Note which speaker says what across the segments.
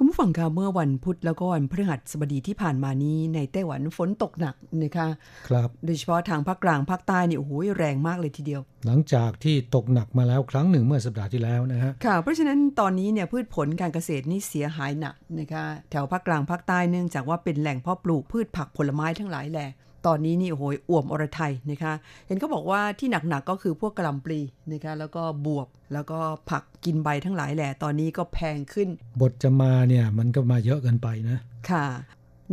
Speaker 1: คุณผู้ฟังคะเมื่อวันพุธแล้วก็วันพฤหัสบดีที่ผ่านมานี้ในไต้หวันฝนตกหนักนะคะ
Speaker 2: ครับ
Speaker 1: โดยเฉพาะทางภาคกลางภาคใต้นี่โอ้โหแรงมากเลยทีเดียว
Speaker 2: หลังจากที่ตกหนักมาแล้วครั้งหนึ่งเมื่อสัปดาห์ที่แล้วนะฮะ
Speaker 1: ค่ะเพราะฉะนั้นตอนนี้เนี่ยพืชผลการเกษตรนี่เสียหายหนักนะคะแถวภาคกลางภาคใต้เนื่องจากว่าเป็นแหล่งเพาะปลูกพืชผักผลไม้ทั้งหลายแหละ ตอนนี้นี่โอ้โหอ่วมอรไทยนะคะเห็นเขาบอกว่าที่หนักๆก็คือพวกกระหลำปลีนะคะแล้วก็บวบแล้วก็ผักกินใบทั้งหลายแหละตอนนี้ก็แพงขึ้น
Speaker 2: บทจะมาเนี่ยมันก็มาเยอะเกินไปนะ
Speaker 1: ค่ะ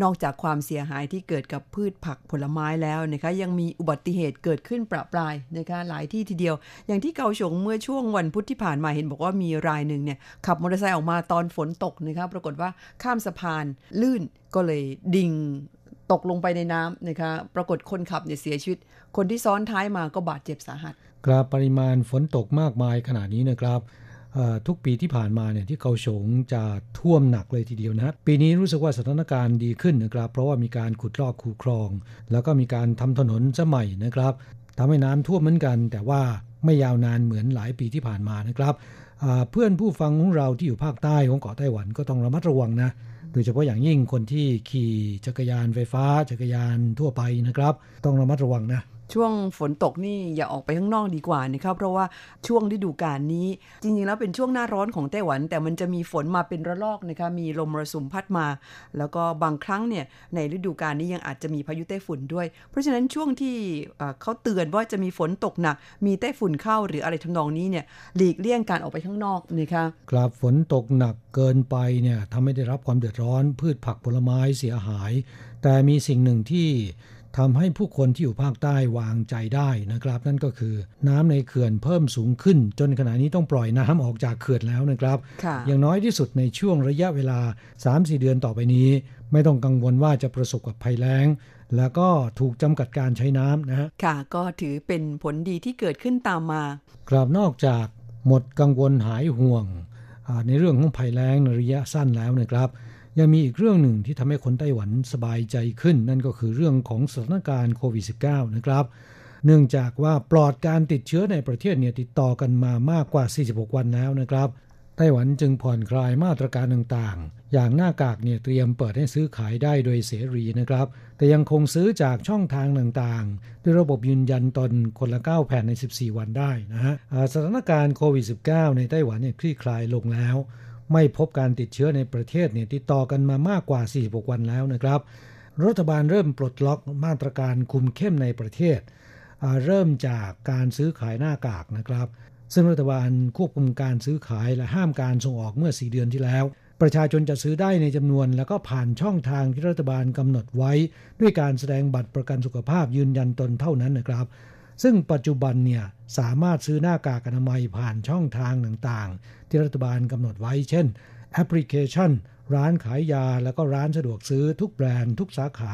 Speaker 1: นอกจากความเสียหายที่เกิดกับพืชผักผลไม้แล้วนะคะยังมีอุบัติเหตุเกิดขึ้นประปรายนะคะหลายที่ทีเดียว อย่างที่เกาฉงเมื่อช่วงวันพุธที่ผ่านมาเห็นบอกว่ามีรายหนึ่งเนี่ยขับมอเตอร์ไซค์ออกมาตอนฝนตกนะคะปรากฏว่าข้ามสะพานลื่นก็เลยดิ่ง ตกลงไปในน้ำนะคะ ปรากฏคนขับเนี่ยเสียชีวิต คนที่ซ้อนท้ายมาก็บาดเจ็บสาหัส
Speaker 2: กราบปริมาณฝนตกมากมายขนาดนี้นะครับทุกปีที่ผ่านมาเนี่ยที่เกาฉงจะท่วมหนักเลยทีเดียวนะ ปีนี้รู้สึกว่าสถานการณ์ดีขึ้นนะครับ เพราะว่ามีการขุดลอกคูคลอง แล้วก็มีการทำถนนสมัยนะครับทำให้น้ำท่วมเหมือนกัน แต่ว่าไม่ยาวนานเหมือนหลายปีที่ผ่านมานะครับเพื่อนผู้ฟังของเราที่อยู่ภาคใต้ของเกาะไต้หวันก็ต้องระมัดระวังนะ โดยเฉพาะอย่างยิ่งคนที่ขี่จักรยานไฟฟ้าจักรยานทั่วไปนะครับ ต้องระมัดระวังนะ
Speaker 1: ช่วงฝนตกนี่อย่าออกไปข้างนอกดีกว่านะครับเพราะว่าช่วงฤดูกาลนี้ จริงๆแล้วเป็นช่วงหน้าร้อนของไต้หวัน แต่มันจะมีฝนมาเป็นระลอกนะคะมีลมมรสุมพัดมา แล้วก็บางครั้งเนี่ยในฤดูกาลนี้ยังอาจจะมีพายุไต้ฝุ่นด้วย เพราะฉะนั้นช่วงที่เอ่อเขาเตือนว่าจะมีฝนตกหนัก มีไต้ฝุ่นเข้าหรืออะไรทำนองนี้เนี่ยหลีกเลี่ยงการออกไปข้างนอกนะคะ
Speaker 2: กราบฝนตกหนักเกินไปเนี่ยทำให้ได้รับความเดือดร้อนพืชผักผลไม้เสียหาย แต่มีสิ่งหนึ่งที่ ทำให้ผู้คนที่อยู่ภาคใต้วางใจได้นะครับ นั่นก็คือน้ำในเขื่อนเพิ่มสูงขึ้น จนขณะนี้ต้องปล่อยน้ำออกจากเขื่อนแล้วนะครับ
Speaker 1: ค่ะ
Speaker 2: อย่างน้อยที่สุดในช่วงระยะเวลา 3-4 เดือนต่อไปนี้ ไม่ต้องกังวลว่าจะประสบกับภัยแล้งแล้วก็ถูกจำกัดการใช้น้ำนะฮะ
Speaker 1: ค่ะก็ถือเป็นผลดีที่เกิดขึ้นตามมา
Speaker 2: กราบนอกจากหมดกังวลหายห่วงอ่าในเรื่องของภัยแล้งในระยะสั้นแล้วนะครับ ยังมีอีกเรื่องหนึ่งที่ทำให้คนไต้หวันสบายใจขึ้น นั่นก็คือเรื่องของสถานการณ์โควิด -19 นะครับ เนื่องจากว่าปลอดการติดเชื้อในประเทศเนี่ยติดต่อกันมามากกว่า 46 วันแล้วนะครับ ไต้หวันจึงผ่อนคลายมาตรการต่างๆ อย่างหน้ากากเนี่ยเตรียมเปิดให้ซื้อขายได้โดยเสรีนะครับ แต่ยังคงซื้อจากช่องทางต่างๆ ด้วยระบบยืนยันตนคนละ 9 แผ่นใน 14 วันได้นะฮะสถานการณ์โควิด -19 ในไต้หวันเนี่ยคลี่คลายลงแล้ว ไม่พบการติดเชื้อในประเทศเนี่ยติดต่อกันมามากกว่า 46 วันแล้วนะครับ รัฐบาลเริ่มปลดล็อกมาตรการคุมเข้มในประเทศ เริ่มจากการซื้อขายหน้ากากนะครับ ซึ่งรัฐบาลควบคุมการซื้อขายและห้ามการส่งออกเมื่อ 4 เดือนที่แล้ว ประชาชนจะซื้อได้ในจำนวน แล้วก็ผ่านช่องทางที่รัฐบาลกำหนดไว้ ด้วยการแสดงบัตรประกันสุขภาพยืนยันตนเท่านั้นนะครับ ซึ่งปัจจุบันเนี่ยสามารถซื้อหน้ากากอนามัยผ่านช่องทางต่างๆ ที่รัฐบาลกำหนดไว้ เช่นแอปพลิเคชัน ร้านขายยา แล้วก็ร้านสะดวกซื้อทุกแบรนด์ทุกสาขา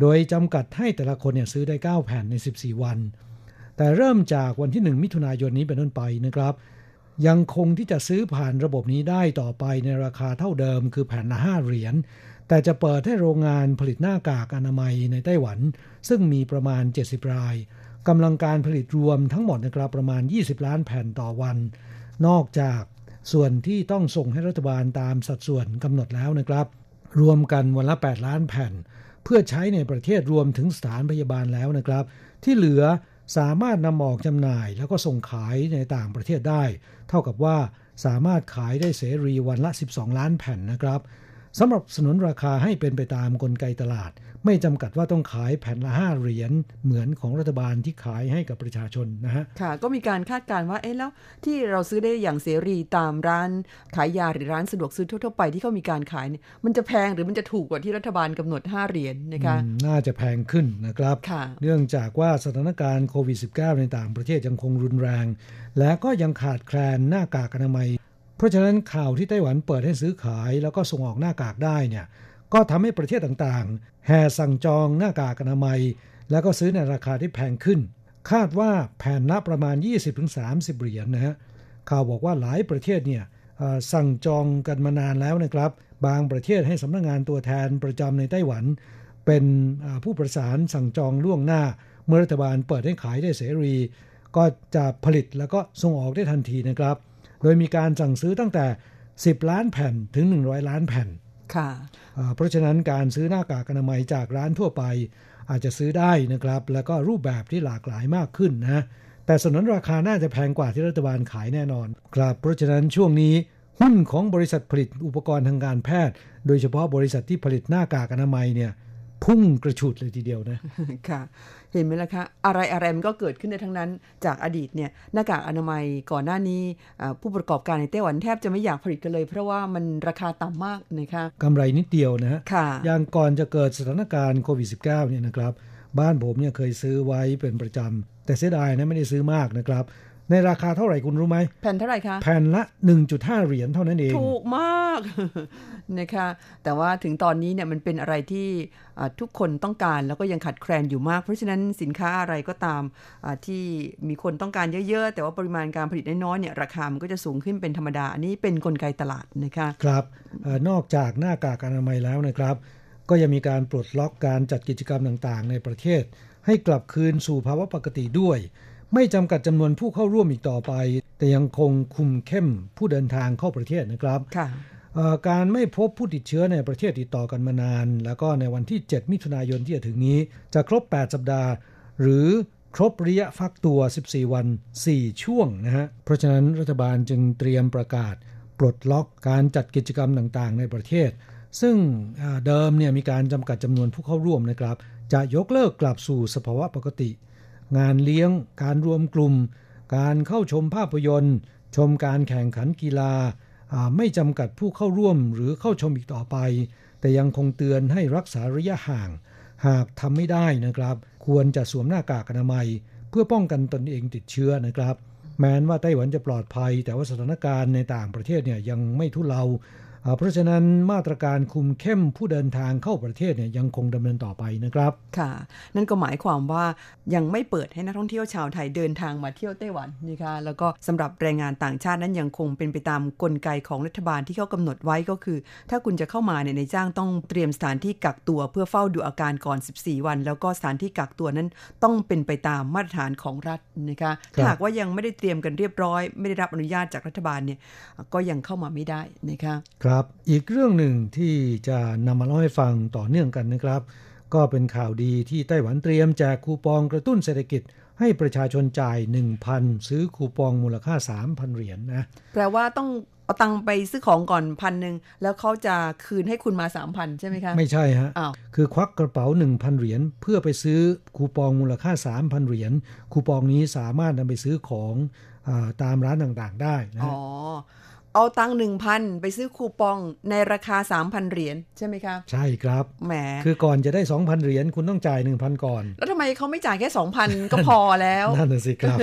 Speaker 2: โดยจำกัดให้แต่ละคนเนี่ยซื้อได้ 9 แผ่นใน 14 วัน แต่เริ่มจากวันที่ 1 มิถุนายนนี้เป็นต้นไปนะครับ ยังคงที่จะซื้อผ่านระบบนี้ได้ต่อไปในราคาเท่าเดิม คือแผ่นละ5เหรียญแต่จะเปิดให้โรงงานผลิตหน้ากากอนามัยในไต้หวัน ซึ่งมีประมาณ 70 ราย กำลังการผลิตรวมทั้งหมดนะครับประมาณ 20 ล้านแผ่นต่อวัน นอกจากส่วนที่ต้องส่งให้รัฐบาลตามสัดส่วนกำหนดแล้วนะครับ รวมกันวันละ 8 ล้านแผ่น เพื่อใช้ในประเทศรวมถึงสถานพยาบาลแล้วนะครับ ที่เหลือสามารถนำออกจำหน่ายแล้วก็ส่งขายในต่างประเทศได้ เท่ากับว่าสามารถขายได้เสรีวันละ 12 ล้านแผ่นนะครับสำหรับสนุนราคาให้เป็นไปตามกลไกตลาด ไม่จำกัดว่าต้องขายแผ่นละ5เหรียญเหมือนของรัฐบาลที่ขายให้กับประชาชนนะฮะ
Speaker 1: ค่ะ ก็มีการคาดการณ์ว่า เอ๊ะแล้วที่เราซื้อได้อย่างเสรีตามร้านขายยาหรือร้านสะดวกซื้อทั่วๆไปที่เขามีการขายเนี่ยมันจะแพงหรือมันจะถูกกว่าที่รัฐบาลกำหนด 5 เหรียญนะคะ
Speaker 2: น่าจะแพงขึ้นนะครับ
Speaker 1: ค่ะ
Speaker 2: เนื่องจากว่าสถานการณ์โควิด -19 ในต่างประเทศยังคงรุนแรง และก็ยังขาดแคลนหน้ากากอนามัย เพราะฉะนั้นข่าวที่ไต้หวันเปิดให้ซื้อขายแล้วก็ส่งออกหน้ากากได้เนี่ย ก็ทำให้ประเทศต่างๆ แห่สั่งจองหน้ากากอนามัย แล้วก็ซื้อในราคาที่แพงขึ้น คาดว่าแผ่นละประมาณ 20-30 เหรียญนะฮะข่าวบอกว่าหลายประเทศเนี่ยสั่งจองกันมานานแล้วนะครับ บางประเทศให้สำนักงงานตัวแทนประจำในไต้หวัน เป็นผู้ประสานสั่งจองล่วงหน้า เมื่อรัฐบาลเปิดให้ขายได้เสรี ก็จะผลิตแล้วก็ส่งออกได้ทันทีนะครับ โดยมีการสั่งซื้อตั้งแต่ 10 ล้านแผ่นถึง 100 ล้านแผ่น เพราะฉะนั้นการซื้อหน้ากากอนามัยจากร้านทั่วไป อาจจะซื้อได้นะครับ แล้วก็รูปแบบที่หลากหลายมากขึ้นนะแต่สนนราคาน่าจะแพงกว่าที่รัฐบาลขายแน่นอนครับเพราะฉะนั้นช่วงนี้หุ้นของบริษัทผลิตอุปกรณ์ทางการแพทย์ โดยเฉพาะบริษัทที่ผลิตหน้ากากอนามัยเนี่ย พุ่งกระฉูดเลยทีเดียวนะ
Speaker 1: ค่ะ เห็นไหมล่ะคะอะไรอะไรมันก็เกิดขึ้นในทั้งนั้นจากอดีตเนี่ยหน้ากากอนามัยก่อนหน้านี้อ่าผู้ประกอบการในไต้หวันแทบจะไม่อยากผลิตกันเลย เพราะว่ามันราคาต่ำมากนะคะ
Speaker 2: กำไรนิดเดียวนะฮะ
Speaker 1: ค่ะ
Speaker 2: อย่างก่อนจะเกิดสถานการณ์โควิด -19 เนี่ยนะครับ บ้านผมเนี่ยเคยซื้อไว้เป็นประจำแต่เสียดายนะไม่ได้ซื้อมากนะครับ ในราคาเท่าไหร่คุณรู้ไหม
Speaker 1: แผ่นเท่าไหร่คะ
Speaker 2: แผ่นละ 1.5 เหรียญเท่านั้นเอง
Speaker 1: ถูกมากนะคะ แต่ว่าถึงตอนนี้เนี่ยมันเป็นอะไรที่อ่าทุกคนต้องการแล้วก็ยังขัดแคลนอยู่มาก เพราะฉะนั้นสินค้าอะไรก็ตามอ่าที่มีคนต้องการเยอะ ๆ แต่ว่าปริมาณการผลิตน้อยๆเนี่ยราคามันก็จะสูงขึ้นเป็นธรรมดา อันนี้เป็นนกลไกตลาดนะคะ
Speaker 2: ครับเออนอกจากหน้ากากอนามัยแล้วนะครับ ก็ยังมีการปลดล็อกการจัดกิจกรรมต่างๆ ในประเทศ ให้กลับคืนสู่ภาวะปกติด้วย ไม่จำกัดจำนวนผู้เข้าร่วมอีกต่อไป แต่ยังคงคุมเข้มผู้เดินทางเข้าประเทศนะครับ
Speaker 1: ค่ะ
Speaker 2: เอ่อการไม่พบผู้ติดเชื้อในประเทศติดต่อกันมานาน แล้วก็ในวันที่ 7 มิถุนายนที่จะถึงนี้ จะครบ 8 สัปดาห์ หรือครบระยะฟักตัว 14 วัน 4 ช่วงนะฮะ เพราะฉะนั้นรัฐบาลจึงเตรียมประกาศ ปลดล็อกการจัดกิจกรรมต่างๆ ในประเทศ ซึ่งอ่าเดิมเนี่ยมีการจำกัดจำนวนผู้เข้าร่วมนะครับ จะยกเลิกกลับสู่สภาวะปกติ งานเลี้ยง การรวมกลุ่ม การเข้าชมภาพยนตร์ ชมการแข่งขันกีฬา ไม่จำกัดผู้เข้าร่วมหรือเข้าชมอีกต่อไป แต่ยังคงเตือนให้รักษาระยะห่าง หากทำไม่ได้นะครับ ควรจะสวมหน้ากากอนามัย เพื่อป้องกันตนเองติดเชื้อนะครับ แม้นว่าไต้หวันจะปลอดภัย แต่ว่าสถานการณ์ในต่างประเทศเนี่ยยังไม่ทุเลา เพราะฉะนั้นมาตรการคุมเข้มผู้เดินทางเข้าประเทศเนี่ยยังคงดำเนินต่อไปนะครับ
Speaker 1: ค่ะ นั่นก็หมายความว่ายังไม่เปิดให้นักท่องเที่ยวชาวไทยเดินทางมาเที่ยวไต้หวันนะคะแล้วก็สำหรับแรงงานต่างชาตินั้นยังคงเป็นไปตามกลไกของรัฐบาลที่เขากำหนดไว้ก็คือ ถ้าคุณจะเข้ามาเนี่ยในจ้างต้องเตรียมสถานที่กักตัวเพื่อเฝ้าดูอาการก่อน 14 วัน แล้วก็สถานที่กักตัวนั้นต้องเป็นไปตามมาตรฐานของรัฐนะคะถ้าหากว่ายังไม่ได้เตรียมกันเรียบร้อย ไม่ได้รับอนุญาตจากรัฐบาลเนี่ยก็ยังเข้ามาไม่ได้นะคะ
Speaker 2: ครับ อีกเรื่องหนึ่งที่จะนำมาเล่าให้ฟังต่อเนื่องกันนะครับ ก็เป็นข่าวดีที่ไต้หวันเตรียมแจกคูปองกระตุ้นเศรษฐกิจ ให้ประชาชนจ่าย 1,000 ซื้อคูปองมูลค่า 3,000 เหรียญนนะ
Speaker 1: แปลว่าต้องเอาตังค์ไปซื้อของก่อนพันหนึ่งแล้วเขาจะคืนให้คุณมา 3,000 ใช่ไหมคะ
Speaker 2: ไม่ใช่ฮะ
Speaker 1: อ้าว
Speaker 2: คือควักกระเป๋า 1,000 เหรียญเพื่อไปซื้อคูปองมูลค่า 3,000 เหรียญคูปองนี้สามารถนำไปซื้อของอาตามร้านต่างๆ ได้นะ
Speaker 1: อ๋อ เอาตังค์หนึ่งพันไปซื้อคูปองในราคา 3,000 เหรียญใช่ไหมครับ
Speaker 2: ใช่ครับ
Speaker 1: แหม
Speaker 2: คือก่อนจะได้ 2,000 เหรียญคุณต้องจ่าย 1,000 ก่อน
Speaker 1: แล้วทำไมเขาไม่จ่ายแค่ 2,000 ก็พอแล้ว
Speaker 2: นั่นน่ะสิครับ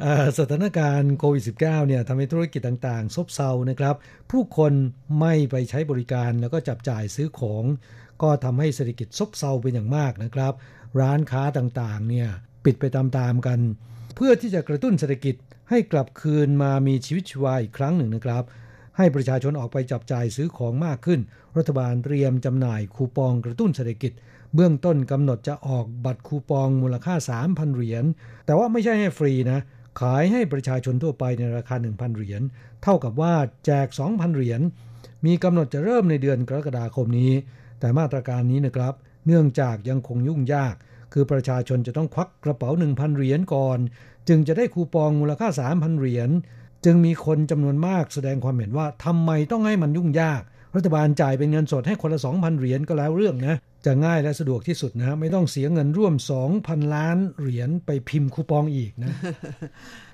Speaker 2: เอ่อสถานการณ์โควิด -19 เนี่ยทำให้ธุรกิจต่างๆ ซบเซานะครับ ผู้คนไม่ไปใช้บริการแล้วก็จับจ่ายซื้อของ ก็ทำให้เศรษฐกิจซบเซาเป็นอย่างมากนะครับ ร้านค้าต่างๆเนี่ยปิดไปตามๆกัน เพื่อที่จะกระตุ้นเศรษฐกิจ ให้กลับคืนมามีชีวิตชีวาอีกครั้งหนึ่งนะครับ ให้ประชาชนออกไปจับจ่ายซื้อของมากขึ้น รัฐบาลเตรียมจำหน่ายคูปองกระตุ้นเศรษฐกิจ เบื้องต้นกำหนดจะออกบัตรคูปองมูลค่า 3,000 เหรียญแต่ว่าไม่ใช่ให้ฟรีนะขายให้ประชาชนทั่วไปในราคา 1,000 เหรียญ เท่ากับว่าแจก 2,000 เหรียญ มีกำหนดจะเริ่มในเดือนกรกฎาคมนี้ แต่มาตรการนี้นะครับ เนื่องจากยังคงยุ่งยาก คือประชาชนจะต้องควักกระเป๋า 1,000 เหรียญก่อน จึงจะได้คูปองมูลค่า 3,000 เหรียญ จึงมีคนจำนวนมากแสดงความเห็นว่าทำไมต้องให้มันยุ่งยาก รัฐบาลจ่ายเป็นเงินสดให้คนละ 2,000 เหรียญก็แล้วเรื่องนะ จะง่ายและสะดวกที่สุดนะ ไม่ต้องเสียเงินร่วม 2,000 ล้านเหรียญไปพิมพ์คูปองอีกนะ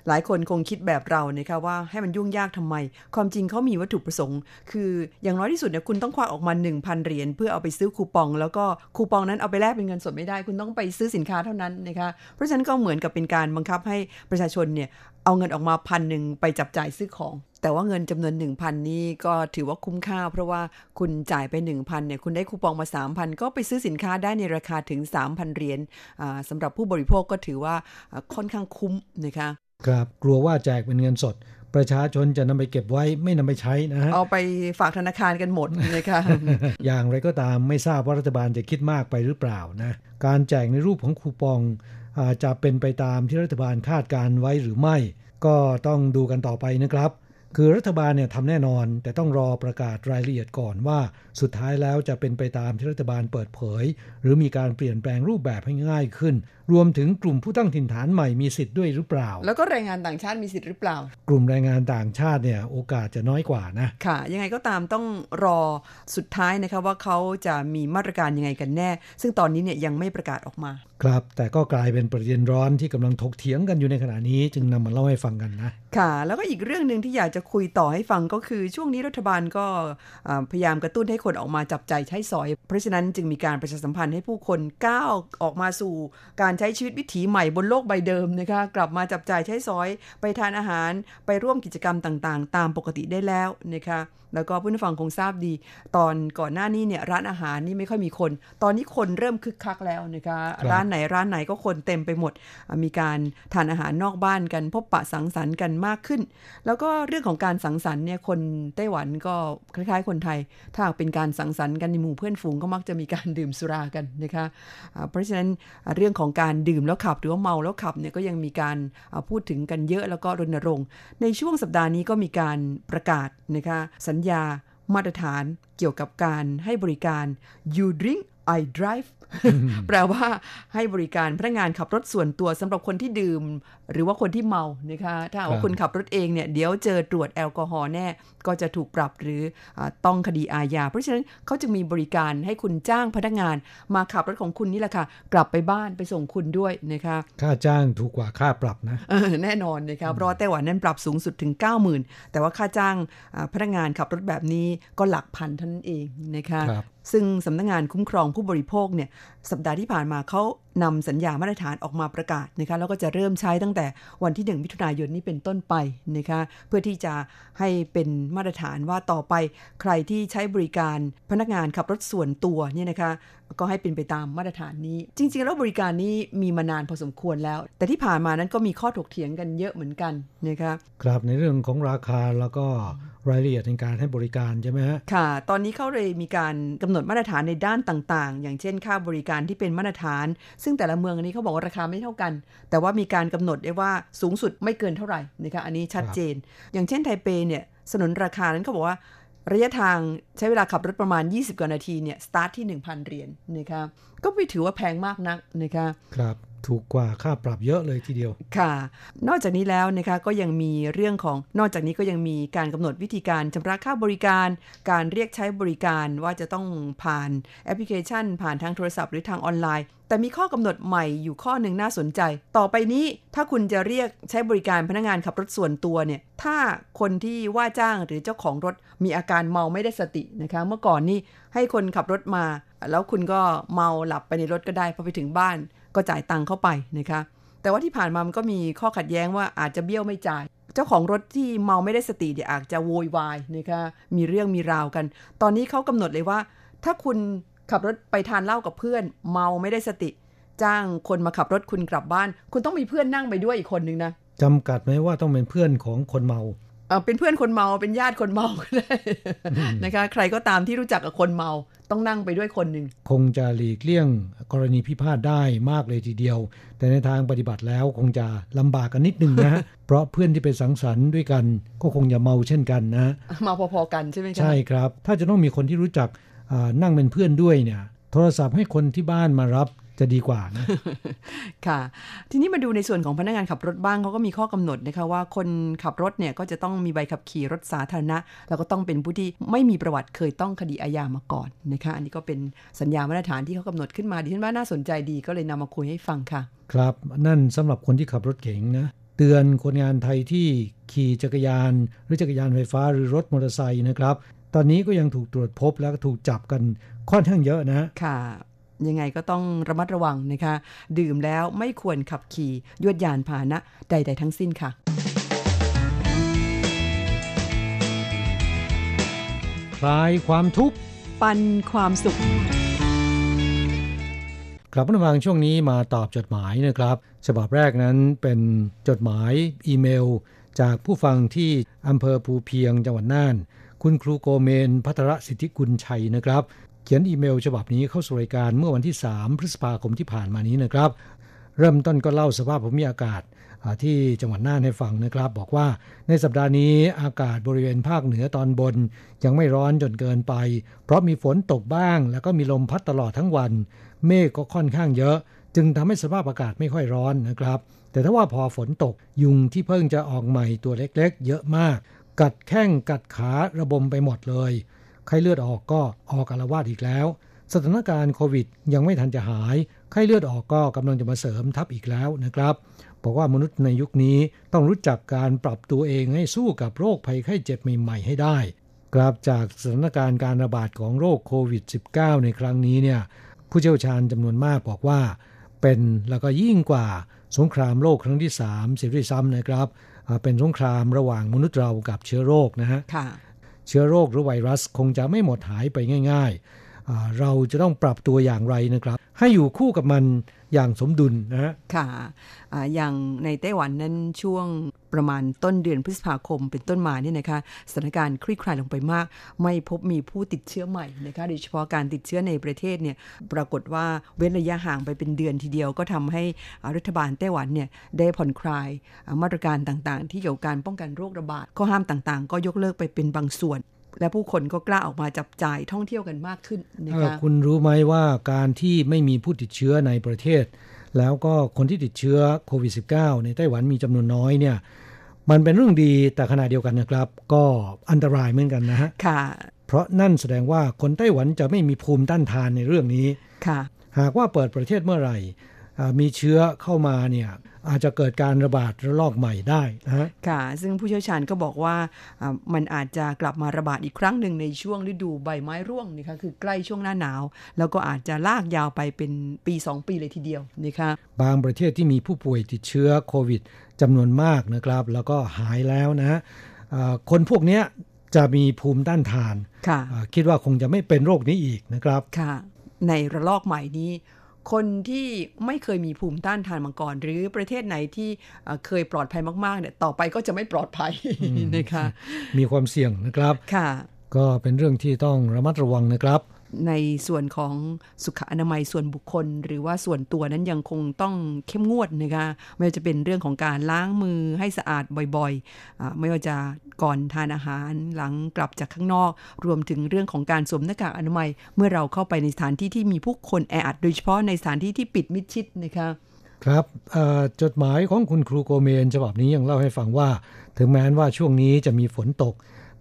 Speaker 1: หลายคนคงคิดแบบเรานะคะว่าให้มันยุ่งยากทำไม ความจริงเขามีวัตถุประสงค์ คืออย่างน้อยที่สุดเนี่ยคุณต้องควักออกมา 1,000 เหรียญเพื่อเอาไปซื้อคูปอง แล้วก็คูปองนั้นเอาไปแลกเป็นเงินสดไม่ได้ คุณต้องไปซื้อสินค้าเท่านั้นนะคะเพราะฉะนั้นก็เหมือนกับเป็นการบังคับให้ประชาชนเนี่ยเอาเงินออกมาพันหนึ่งไปจับจ่ายซื้อของ แต่ว่าเงินจำนวน 1,000 นี้ก็ถือว่าคุ้มค่า เพราะว่าคุณจ่ายไป 1,000เนี่ยคุณได้คูปองมา 3,000 ก็ไปซื้อสินค้าได้ในราคาถึง 3,000 เหรียญสำหรับผู้บริโภคก็ถือว่าค่อนข้างคุ้มนะคะ
Speaker 2: ครับกลัวว่าแจกเป็นเงินสด ประชาชนจะนำไปเก็บไว้ไม่นำไปใช้นะฮะ
Speaker 1: เอาไปฝากธนาคารกันหมดนะคะ
Speaker 2: อย่างไรก็ตามไม่ทราบว่ารัฐบาลจะคิดมากไปหรือเปล่านะการแจกในรูปของคูปองอาจะเป็นไปตามที่รัฐบาลคาดการไว้หรือไม่ ก็ต้องดูกันต่อไปนะครับ คือรัฐบาลเนี่ยทำแน่นอน แต่ต้องรอประกาศรายละเอียดก่อนว่า สุดท้ายแล้วจะเป็นไปตามที่รัฐบาลเปิดเผย หรือมีการเปลี่ยนแปลงรูปแบบให้ง่ายขึ้น รวมถึงกลุ่มผู้ตั้งถิ่นฐานใหม่มีสิทธิ์ด้วยหรือเปล่า
Speaker 1: แล้วก็แรงงานต่างชาติมีสิทธิ์หรือเปล่า
Speaker 2: กลุ่มแรงงานต่างชาติเนี่ยโอกาสจะน้อยกว่านะ
Speaker 1: ค่ะ ยังไงก็ตามต้องรอสุดท้ายนะคะว่าเขาจะมีมาตรการยังไงกันแน่ ซึ่งตอนนี้เนี่ยยังไม่ประกาศออกมา
Speaker 2: ครับ แต่ก็กลายเป็นประเด็นร้อนที่กำลังถกเถียงกันอยู่ในขณะนี้ จึงนำมาเล่าให้ฟังกันนะ
Speaker 1: ค่ะ แล้วก็อีกเรื่องหนึ่งที่อยากจะคุยต่อให้ฟังก็คือ ช่วงนี้รัฐบาลก็พยายามกระตุ้นให้คนออกมาจับใจใช้สอย เพราะฉะนั้นจึงมีการประชาสัมพันธ์ให้ผู้คนก้าวออกมาสู่การใช้ชีวิตวิถีใหม่บนโลกใบเดิมนะคะกลับมาจับใจใช้สอย ไปทานอาหารไปร่วมกิจกรรมต่างๆ ตามปกติได้แล้วนะคะ แล้วก็ผู้ฟังคงทราบดี ตอนก่อนหน้านี้เนี่ยร้านอาหารนี่ไม่ค่อยมีคน ตอนนี้คนเริ่มคึกคักแล้วนะคะร้านไหนร้านไหนก็คนเต็มไปหมด มีการทานอาหารนอกบ้านกันพบปะสังสรรค์กันมากขึ้น แล้วก็เรื่องของการสังสรรค์เนี่ยคนไต้หวันก็คล้ายๆ คนไทย ถ้าเป็นการสังสรรค์กันในหมู่เพื่อนฝูงก็มักจะมีการดื่มสุรากันนะคะเพราะฉะนั้นเรื่องของการดื่มแล้วขับหรือว่าเมาแล้วขับเนี่ยก็ยังมีการพูดถึงกันเยอะแล้วก็รณรงค์ ในช่วงสัปดาห์นี้ก็มีการประกาศนะคะสัญญามาตรฐานเกี่ยวกับการให้บริการ you drink I drive แปลว่าให้บริการพนักงานขับรถส่วนตัวสำหรับคนที่ดื่มหรือว่าคนที่เมานะคะถ้าว่าคุณขับรถเองเนี่ยเดี๋ยวเจอตรวจแอลกอฮอล์แน่ ก็จะถูกปรับหรืออต้องคดีอาญาเพราะฉะนั้นเขาจะมีบริการให้คุณจ้างพนักงาน มาขับรถของคุณนี่แหละค่ะ กลับไปบ้านไปส่งคุณด้วยนะคะ
Speaker 2: ค่าจ้างถูกกว่าค่าปรับนะ
Speaker 1: แน่นอนนะคะเพราะไต้หวันนั้นปรับสูงสุดถึง 90,000 แต่ว่าค่าจ้างพนักงานขับรถแบบนี้ก็หลักพันเท่านั้นเองนะคะซึ่งสำนักงงานคุ้มครองผู้บริโภคเนี่ยสัปดาห์ที่ผ่านมาเขา นำสัญญามาตรฐานออกมาประกาศนะคะแล้วก็จะเริ่มใช้ตั้งแต่วันที่ 1 มิถุนายนนี้เป็นต้นไปนะคะเพื่อที่จะให้เป็นมาตรฐานว่าต่อไป ใครที่ใช้บริการพนักงานขับรถส่วนตัวเนี่ยนะคะ ก็ให้เป็นไปตามมาตรฐานนี้ จริง ๆ แล้วบริการนี้มีมานานพอสมควรแล้ว แต่ที่ผ่านมานั้นก็มีข้อถกเถียงกันเยอะเหมือนกันนะคะ
Speaker 2: ครับในเรื่องของราคาแล้วก็รายละเอียดในการให้บริการใช่ไหมฮะ
Speaker 1: ค่ะ ตอนนี้เขาเลยมีการกำหนดมาตรฐานในด้านต่างๆ อย่างเช่นค่าบริการที่เป็นมาตรฐาน ซึ่งแต่ละเมืองอันนี้เขาบอกว่าราคาไม่เท่ากัน แต่ว่ามีการกำหนดได้ว่าสูงสุดไม่เกินเท่าไหร่นะคะอันนี้ชัดเจน อย่างเช่นไทเปเนี่ยสนนราคานั้นเขาบอกว่า ระยะทางใช้เวลาขับรถประมาณ 20 กว่านาทีเนี่ยสตาร์ทที่ 1,000 เหรียญนะคะก็ไม่ถือว่าแพงมากนักนะคะ
Speaker 2: ครับ ถูกกว่าค่าปรับเยอะเลยทีเดียว
Speaker 1: ค่ะ นอกจากนี้แล้วนะคะก็ยังมีเรื่องของนอกจากนี้ก็ยังมีการกำหนดวิธีการชำระค่าบริการ การเรียกใช้บริการว่าจะต้องผ่านแอปพลิเคชัน ผ่านทางโทรศัพท์หรือทางออนไลน์ แต่มีข้อกำหนดใหม่อยู่ข้อหนึ่งน่าสนใจ ต่อไปนี้ถ้าคุณจะเรียกใช้บริการพนักงานขับรถส่วนตัวเนี่ยถ้าคนที่ว่าจ้างหรือเจ้าของรถมีอาการเมาไม่ได้สตินะคะ เมื่อก่อนนี่ให้คนขับรถมา แล้วคุณก็เมาหลับไปในรถก็ได้พอไปถึงบ้าน ก็จ่ายตังค์เข้าไปนะคะแต่ว่าที่ผ่านมามันก็มีข้อขัดแย้งว่าอาจจะเบี้ยวไม่จ่าย เจ้าของรถที่เมาไม่ได้สติเดี๋ยวอาจจะโวยวายนะคะมีเรื่องมีราวกัน ตอนนี้เขากำหนดเลยว่า ถ้าคุณขับรถไปทานเหล้ากับเพื่อน เมาไม่ได้สติ จ้างคนมาขับรถคุณกลับบ้าน คุณต้องมีเพื่อนนั่งไปด้วยอีกคนนึงนะ
Speaker 2: จำกัดไหมว่าต้องเป็นเพื่อนของคนเมา
Speaker 1: เป็นเพื่อนคนเมาเป็นญาติคนเมาก็ได้นะคะ ใครก็ตามที่รู้จักกับคนเมาต้องนั่งไปด้วยคนหนึ่ง
Speaker 2: คงจะหลีกเลี่ยงกรณีพิพาทได้มากเลยทีเดียว แต่ในทางปฏิบัติแล้วคงจะลำบากกันนิดนึงนะ เพราะเพื่อนที่ไปสังสรรค์ด้วยกัน ก็คงจะเมาเช่นกันนะ
Speaker 1: เมาพอๆกันใช่ไหม
Speaker 2: ครับใช่ครับ ถ้าจะต้องมีคนที่รู้จักนั่งเป็นเพื่อนด้วยเนี่ย โทรศัพท์ให้คนที่บ้านมารับ จะดีกว่านะ
Speaker 1: ค่ะ ทีนี้มาดูในส่วนของพนักงานขับรถบ้างเขาก็มีข้อกำหนดนะคะว่าคนขับรถเนี่ยก็จะต้องมีใบขับขี่รถสาธารณะ แล้วก็ต้องเป็นผู้ที่ไม่มีประวัติเคยต้องคดีอาญามาก่อนนะคะอันนี้ก็เป็นสัญญามาตรฐานที่เขากำหนดขึ้นมาดิฉันว่าน่าสนใจดีก็เลยนำมาคุยให้ฟังค่ะ
Speaker 2: ครับนั่นสำหรับคนที่ขับรถเก๋งนะเตือนคนงานไทยที่ขี่จักรยาน หรือจักรยานไฟฟ้าหรือรถมอเตอร์ไซค์นะครับ ตอนนี้ก็ยังถูกตรวจพบแล้วก็ถูกจับกันค่อนข้างเยอะนะ
Speaker 1: ค่ะ ยังไงก็ต้องระมัดระวังนะคะ ดื่มแล้วไม่ควรขับขี่ยวดยานพาหนะใด ๆ ทั้งสิ้นค่ะ
Speaker 2: คลายความทุกข์
Speaker 1: ปันความสุข
Speaker 2: กลับมาฟังช่วงนี้มาตอบจดหมายนะครับ ฉบับแรกนั้นเป็นจดหมายอีเมล จากผู้ฟังที่อำเภอภูเพียงจังหวัดน่าน คุณครูโกเมนพัทรสิทธิกุลชัยนะครับ เขียนอีเมลฉบับนี้เข้าสู่รายการเมื่อวันที่ 3 พฤษภาคมที่ผ่านมานี้นะครับ เริ่มต้นก็เล่าสภาพภูมิอากาศที่จังหวัดน่านให้ฟังนะครับ บอกว่าในสัปดาห์นี้อากาศบริเวณภาคเหนือตอนบน ยังไม่ร้อนจนเกินไป เพราะมีฝนตกบ้าง แล้วก็มีลมพัดตลอดทั้งวัน เมฆก็ค่อนข้างเยอะ จึงทำให้สภาพอากาศไม่ค่อยร้อนนะครับ แต่ถ้าว่าพอฝนตกยุงที่เพิ่งจะออกใหม่ตัวเล็กๆ เยอะมาก กัดแข้งกัดขาระบมไปหมดเลย ไข้เลือดออกก็ออกอารวาสอีกแล้ว สถานการณ์โควิด ยังไม่ทันจะหาย ไข้เลือดออกก็กำลังจะมาเสริมทับอีกแล้วนะครับบอกว่ามนุษย์ในยุคนี้ต้องรู้จักการปรับตัวเองให้สู้กับโรคภัยไข้เจ็บใหม่ๆให้ได้กราบจากสถานการณ์การระบาดของโรคโควิด -19 ในครั้งนี้เนี่ยผู้เชี่ยวชาญจำนวนมากบอกว่า เป็นแล้วก็ยิ่งกว่าสงครามโลกครั้งที่3เสียด้วยซ้ำนะครับ เป็นสงครามระหว่างมนุษย์เรากับเชื้อโรคนะฮะ เชื้อโรคหรือไวรัสคงจะไม่หมดหายไปง่ายๆ เราจะต้องปรับตัวอย่างไรนะครับ ให้อยู่คู่กับมันอย่างสมดุลนะฮะ
Speaker 1: ค่ะอย่างในไต้หวันนั้นช่วงประมาณต้นเดือนพฤษภาคมเป็นต้นมาเนี่ยนะคะสถานการณ์คลี่คลายลงไปมาก ไม่พบมีผู้ติดเชื้อใหม่นะคะโดยเฉพาะการติดเชื้อในประเทศเนี่ยปรากฏว่าเว้นระยะห่างไปเป็นเดือนทีเดียว ก็ทำให้รัฐบาลไต้หวันเนี่ยได้ผ่อนคลายมาตรการต่างๆ ที่เกี่ยวกับการป้องกันโรคระบาดข้อห้ามต่างๆ ก็ยกเลิกไปเป็นบางส่วน และผู้คนก็กล้าออกมาจับจ่ายท่องเที่ยวกันมากขึ้นนะคะ
Speaker 2: คุณรู้ไหมว่าการที่ไม่มีผู้ติดเชื้อในประเทศ แล้วก็คนที่ติดเชื้อโควิด -19 ในไต้หวันมีจำนวนน้อยเนี่ยมันเป็นเรื่องดีแต่ขณะเดียวกันนะครับ ก็อันตรายเหมือนกันนะฮะ
Speaker 1: ค่ะ
Speaker 2: เพราะนั่นแสดงว่าคนไต้หวันจะไม่มีภูมิต้านทานในเรื่องนี้
Speaker 1: ค่ะ
Speaker 2: หากว่าเปิดประเทศเมื่อไหร่มีเชื้อเข้ามาเนี่ย อาจจะเกิดการระบาดระลอกใหม่ได้นะ
Speaker 1: ค่ะ ซึ่งผู้เชี่ยวชาญก็บอกว่ามันอาจจะกลับมาระบาดอีกครั้งหนึ่งในช่วงฤดูใบไม้ร่วงนะคะคือใกล้ช่วงหน้าหนาว แล้วก็อาจจะลากยาวไปเป็นปี 2 ปีเลยทีเดียวนะคะ
Speaker 2: บางประเทศที่มีผู้ป่วยติดเชื้อโควิดจำนวนมากนะครับ แล้วก็หายแล้วนะคนพวกนี้จะมีภูมิต้านทานคิดว่าคงจะไม่เป็นโรคนี้อีกนะครับ
Speaker 1: ค่ะ ในระลอกใหม่นี้ คนที่ไม่เคยมีภูมิต้านทานมาก่อน หรือประเทศไหนที่เคยปลอดภัยมากๆเนี่ยต่อไปก็จะไม่ปลอดภัยนะคะ
Speaker 2: มีความเสี่ยงนะครับ
Speaker 1: ค่ะ
Speaker 2: ก็เป็นเรื่องที่ต้องระมัดระวังนะครับ
Speaker 1: ในส่วนของสุขอนามัยส่วนบุคคล หรือว่าส่วนตัวนั้นยังคงต้องเข้มงวดนะคะไม่ว่าจะเป็นเรื่องของการล้างมือให้สะอาดบ่อยๆ ไม่ว่าจะก่อนทานอาหารหลังกลับจากข้างนอก รวมถึงเรื่องของการสวมหน้ากากอนามัย เมื่อเราเข้าไปในสถานที่ที่มีผู้คนแออัดโดยเฉพาะในสถานที่ที่ปิดมิดชิดนะคะ
Speaker 2: ครับจดหมายของคุณครูโกเมนฉบับนี้ยังเล่าให้ฟังว่า ถึงแม้ว่าช่วงนี้จะมีฝนตก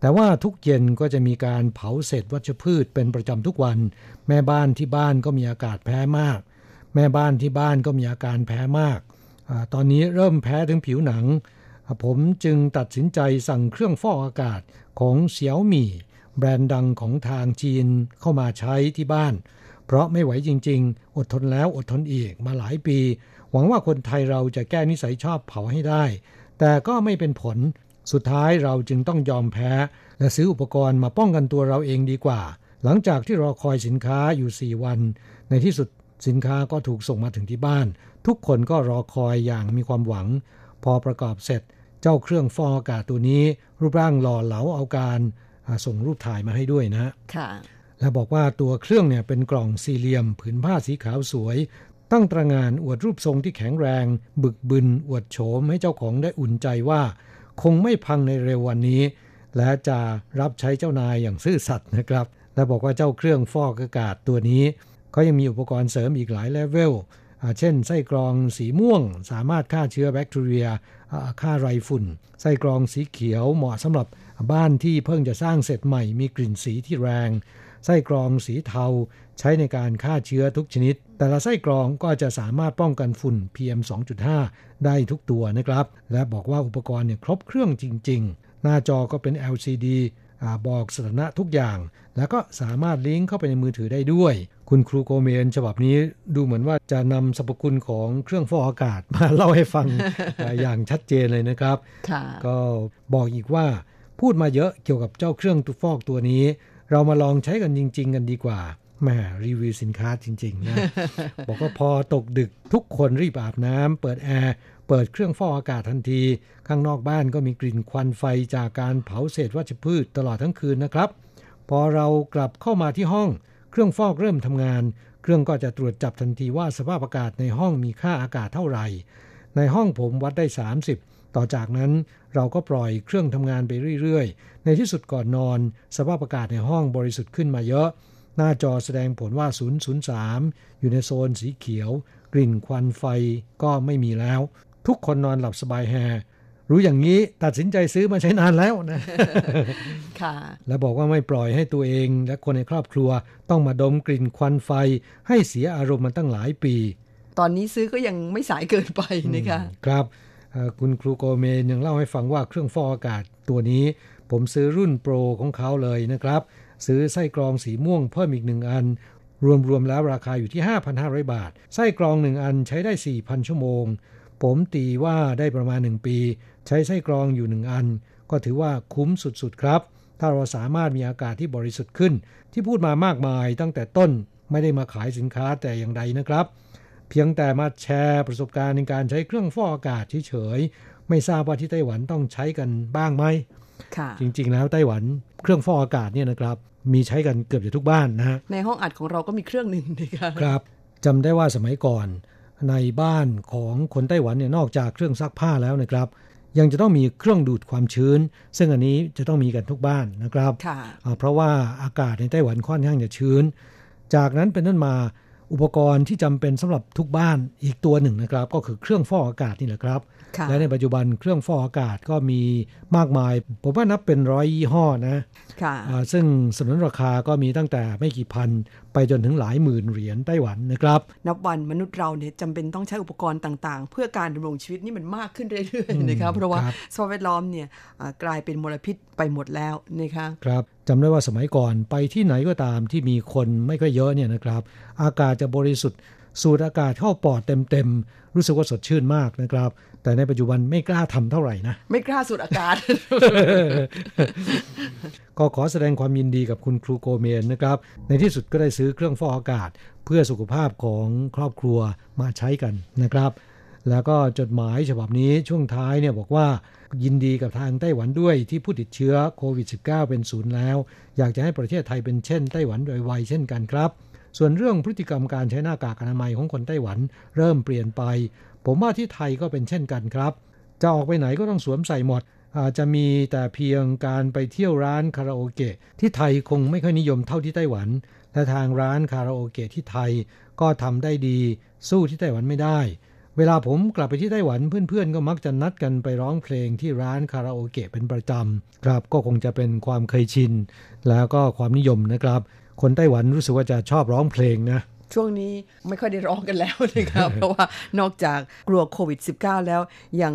Speaker 2: แต่ว่าทุกเย็นก็จะมีการเผาเศษวัชพืชเป็นประจำทุกวัน แม่บ้านที่บ้านก็มีอากาศแพ้มาก แม่บ้านที่บ้านก็มีอาการแพ้มากอตอนนี้เริ่มแพ้ถึงผิวหนัง ผมจึงตัดสินใจสั่งเครื่องฟอกอากาศของเสี่ยวมี่ แบรนด์ดังของทางจีนเข้ามาใช้ที่บ้าน เพราะไม่ไหวจริง ๆ อดทนแล้วอดทนอีกมาหลายปี หวังว่าคนไทยเราจะแก้นิสัยชอบเผาให้ได้ แต่ก็ไม่เป็นผล สุดท้ายเราจึงต้องยอมแพ้ และซื้ออุปกรณ์มาป้องกันตัวเราเองดีกว่า หลังจากที่รอคอยสินค้าอยู่ 4 วัน ในที่สุดสินค้าก็ถูกส่งมาถึงที่บ้าน ทุกคนก็รอคอยอย่างมีความหวัง พอประกอบเสร็จ เจ้าเครื่องฟอกอากาศตัวนี้ รูปร่างหล่อเหลาเอาการส่งรูปถ่ายมาให้ด้วยนะ
Speaker 1: ค่ะ
Speaker 2: และบอกว่าตัวเครื่องเนี่ยเป็นกล่องสี่เหลี่ยม ผืนผ้าสีขาวสวย ตั้งตระงานอวดรูปทรงที่แข็งแรง บึกบึนอวดโฉมให้เจ้าของได้อุ่นใจว่า คงไม่พังในเร็ววันนี้ และจะรับใช้เจ้านายอย่างซื่อสัตย์นะครับ และบอกว่าเจ้าเครื่องฟอกอากาศตัวนี้เขายังมีอุปกรณ์เสริมอีกหลายเลเวลเช่น ไส้กรองสีม่วง สามารถฆ่าเชื้อแบคทีเรียฆ่าไรฝุ่น ไส้กรองสีเขียวเหมาะสำหรับบ้านที่เพิ่งจะสร้างเสร็จใหม่มีกลิ่นสีที่แรง ไส้กรองสีเทาใช้ในการฆ่าเชื้อทุกชนิด แต่ละไส้กรองก็จะสามารถป้องกันฝุ่น PM 2.5 ได้ทุกตัวนะครับ และบอกว่าอุปกรณ์เนี่ยครบเครื่องจริง ๆ หน้าจอก็เป็น LCD อบอกสถานะทุกอย่าง แล้วก็สามารถลิงก์เข้าไปในมือถือได้ด้วย คุณครูโกเมนฉบับนี้ดูเหมือนว่าจะนำสรรพคุณของเครื่องฟอกอากาศมาเล่าให้ฟังอย่างชัดเจนเลยนะครับ ก็บอกอีกว่าพูดมาเยอะเกี่ยวกับเจ้าเครื่องตุฟอกตัวนี้ เรามาลองใช้กันจริง ๆ กันดีกว่า แหมรีวิวสินค้าจริง ๆ นะ บอกว่าพอตกดึกทุกคนรีบอาบน้ำเปิดแอร์ เปิดเครื่องฟอกอากาศทันที ข้างนอกบ้านก็มีกลิ่นควันไฟจากการเผาเศษวัชพืชตลอดทั้งคืนนะครับ พอเรากลับเข้ามาที่ห้อง เครื่องฟอกเริ่มทำงาน เครื่องก็จะตรวจจับทันทีว่าสภาพอากาศในห้องมีค่าอากาศเท่าไหร่ ในห้องผมวัดได้ 30ต่อจากนั้นเราก็ปล่อยเครื่องทำงานไปเรื่อย ๆ ในที่สุดก่อนนอน สภาพอากาศในห้องบริสุทธิ์ขึ้นมาเยอะ หน้าจอแสดงผลว่า 003 อยู่ในโซนสีเขียว กลิ่นควันไฟก็ไม่มีแล้ว ทุกคนนอนหลับสบายแฮรู้อย่างนี้ตัดสินใจซื้อมาใช้นานแล้วนะ
Speaker 1: ค่ะ
Speaker 2: และบอกว่าไม่ปล่อยให้ตัวเอง และคนในครอบครัวต้องมาดมกลิ่นควันไฟ ให้เสียอารมณ์มันตั้งหลายปี
Speaker 1: ตอนนี้ซื้อก็ยังไม่สายเกินไปนะคะ
Speaker 2: ครับคุณครูโกเมนยังเล่าให้ฟังว่าเครื่องฟอกอากาศตัวนี้ ผมซื้อรุ่นโปรของเขาเลยนะครับ ซื้อไส้กรองสีม่วงเพิ่มอีกหนึ่งอัน รวมๆแล้วราคาอยู่ที่ 5,500 บาท ไส้กรองหนึ่งอันใช้ได้ 4,000 ชั่วโมง ผมตีว่าได้ประมาณ 1 ปี ใช้ไส้กรองอยู่หนึ่งอัน ก็ถือว่าคุ้มสุดๆครับ ถ้าเราสามารถมีอากาศที่บริสุทธิ์ขึ้น ที่พูดมามากมายตั้งแต่ต้นไม่ได้มาขายสินค้าแต่อย่างใดนะครับ เพียงแต่มาแชร์ประสบการณ์ในการใช้เครื่องฟอกอากาศเฉยๆไม่ทราบว่าที่ไต้หวันต้องใช้กันบ้างไหมจริงๆแล้วไต้หวันเครื่องฟอกอากาศเนี่ยนะครับ มีใช้กันเกือบจะทุกบ้านนะฮะ
Speaker 1: ในห้องอัดของเราก็มีเครื่องหนึ่งนะครับ
Speaker 2: ครับจำได้ว่าสมัยก่อน ในบ้านของคนไต้หวันเนี่ยนอกจากเครื่องซักผ้าแล้วนะครับ ยังจะต้องมีเครื่องดูดความชื้น ซึ่งอันนี้จะต้องมีกันทุกบ้านนะครับเพราะว่าอากาศในไต้หวันค่อนข้างจะชื้น จากนั้นเป็นต้นมา อุปกรณ์ที่จำเป็นสำหรับทุกบ้านอีกตัวหนึ่งนะครับ ก็คือเครื่องฟอกอากาศนี่แหละครับ และในปัจจุบันเครื่องฟอกอากาศก็มีมากมาย ผมว่านับเป็นร้อยยี่ห้อนะซึ่งสนนราคาก็มีตั้งแต่ไม่กี่พันไปจนถึงหลายหมื่นเหรียญไต้หวันนะครับ
Speaker 1: นับวันมนุษย์เราเนี่ยจำเป็นต้องใช้อุปกรณ์ต่างๆ เพื่อการดำรงชีวิตนี่มันมากขึ้นเรื่อยๆนะครับ เพราะว่าสภาพแวดล้อมเนี่ยกลายเป็นมลพิษไปหมดแล้วนะคะ
Speaker 2: ครับจำได้ว่าสมัยก่อนไปที่ไหนก็ตามที่มีคนไม่ค่อยเยอะเนี่ยนะครับ อากาศจะบริสุทธิ์สูดอากาศเข้าปอดเต็มๆรู้สึกว่าสดชื่นมากนะครับ แต่ในปัจจุบันไม่กล้าทำเท่าไหร่นะ
Speaker 1: ไม่กล้าสูดอากาศ
Speaker 2: ก็ขอแสดงความยินดีกับคุณครูโกเมนนะครับ ในที่สุดก็ได้ซื้อเครื่องฟอกอากาศ เพื่อสุขภาพของครอบครัวมาใช้กันนะครับ แล้วก็จดหมายฉบับนี้ช่วงท้ายเนี่ยบอกว่ายินดีกับทางไต้หวันด้วยที่ผู้ติดเชื้อโควิด -19 เป็นศูนย์แล้ว อยากจะให้ประเทศไทยเป็นเช่นไต้หวันโดยไวเช่นกันครับส่วนเรื่องพฤติกรรมการใช้หน้ากากอนามัยของคนไต้หวันเริ่มเปลี่ยนไป ผมว่าที่ไทยก็เป็นเช่นกันครับ จะออกไปไหนก็ต้องสวมใส่หมด อาจจะมีแต่เพียงการไปเที่ยวร้านคาราโอเกะที่ไทยคงไม่ค่อยนิยมเท่าที่ไต้หวันและทางร้านคาราโอเกะที่ไทยก็ทำได้ดี สู้ที่ไต้หวันไม่ได้ เวลาผมกลับไปที่ไต้หวันเพื่อนๆ ก็มักจะนัดกันไปร้องเพลงที่ร้านคาราโอเกะเป็นประจำครับก็คงจะเป็นความเคยชิน แล้วก็ความนิยมนะครับ คนไต้หวันรู้สึกว่าจะชอบร้องเพลงนะ
Speaker 1: ช่วงนี้ไม่ค่อยได้ร้องกันแล้วนะครับ เพราะว่านอกจากกลัวโควิด -19 แล้วยัง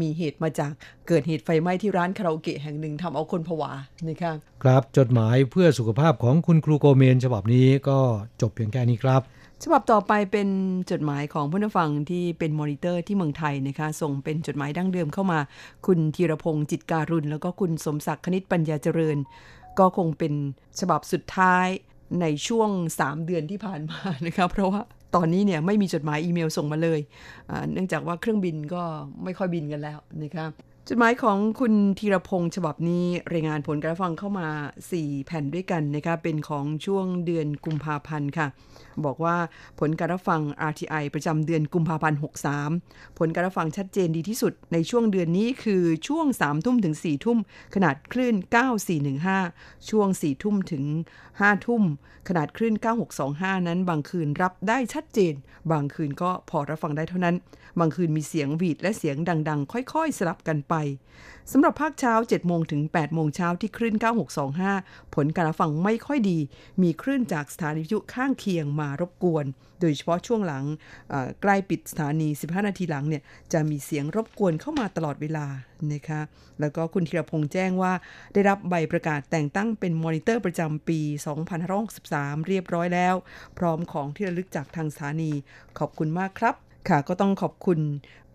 Speaker 1: มีเหตุมาจากเกิดเหตุไฟไหม้ที่ร้านคาราโอเกะแห่งหนึ่งทำเอาคนผวานะครับ
Speaker 2: ครับจดหมายเพื่อสุขภาพของคุณครูโกเมน ฉบับนี้ก็จบเพียงแค่นี้ครับ
Speaker 1: ฉบับต่อไปเป็นจดหมายของผู้นฟังที่เป็นมอนิเตอร์ที่เมืองไทยนะคะ ส่งเป็นจดหมายดั้งเดิมเข้ามา คุณธีรพงศ์จิตการุณ แล้วก็คุณสมศักดิ์คณิตปัญญาเจริญ ก็คงเป็นฉบับสุดท้าย ในช่วง 3 เดือนที่ผ่านมานะคะเพราะว่าตอนนี้เนี่ยไม่มีจดหมายอีเมลส่งมาเลยเนื่องจากว่าเครื่องบินก็ไม่ค่อยบินกันแล้วนะคะจดหมายของคุณธีรพงศ์ฉบับนี้รายงานผลการฟังเข้ามา 4 แผ่นด้วยกันนะคะเป็นของช่วงเดือนกุมภาพันธ์ค่ะบอกว่าผลการรับฟัง RTI ประจำเดือนกุมภาพันธ์ 63 ผลการรับฟังชัดเจนดีที่สุดในช่วงเดือนนี้คือช่วง 3 ทุ่มถึง 4 ทุ่ม ขนาดคลื่น 9415 ช่วง 4 ทุ่มถึง 5 ทุ่ม ขนาดคลื่น 9625 นั้น บางคืนรับได้ชัดเจน บางคืนก็พอรับฟังได้เท่านั้น บางคืนมีเสียงหวีดและเสียงดัง ๆ ค่อย ๆ สลับกันไปสำหรับภาคเช้า 7 โมงถึง 8 โมงเช้าที่คลื่น 9625 ผลการฟังไม่ค่อยดี มีคลื่นจากสถานีวิทยุข้างเคียงมารบกวน โดยเฉพาะช่วงหลังใกล้ปิดสถานี 15 นาทีหลังเนี่ยจะมีเสียงรบกวนเข้ามาตลอดเวลานะคะ แล้วก็คุณธีรพงษ์แจ้งว่า ได้รับใบประกาศแต่งตั้งเป็นมอนิเตอร์ประจำปี 2563 เรียบร้อยแล้ว พร้อมของที่ระลึกจากทางสถานี ขอบคุณมากครับค่ะก็ต้องขอบคุณ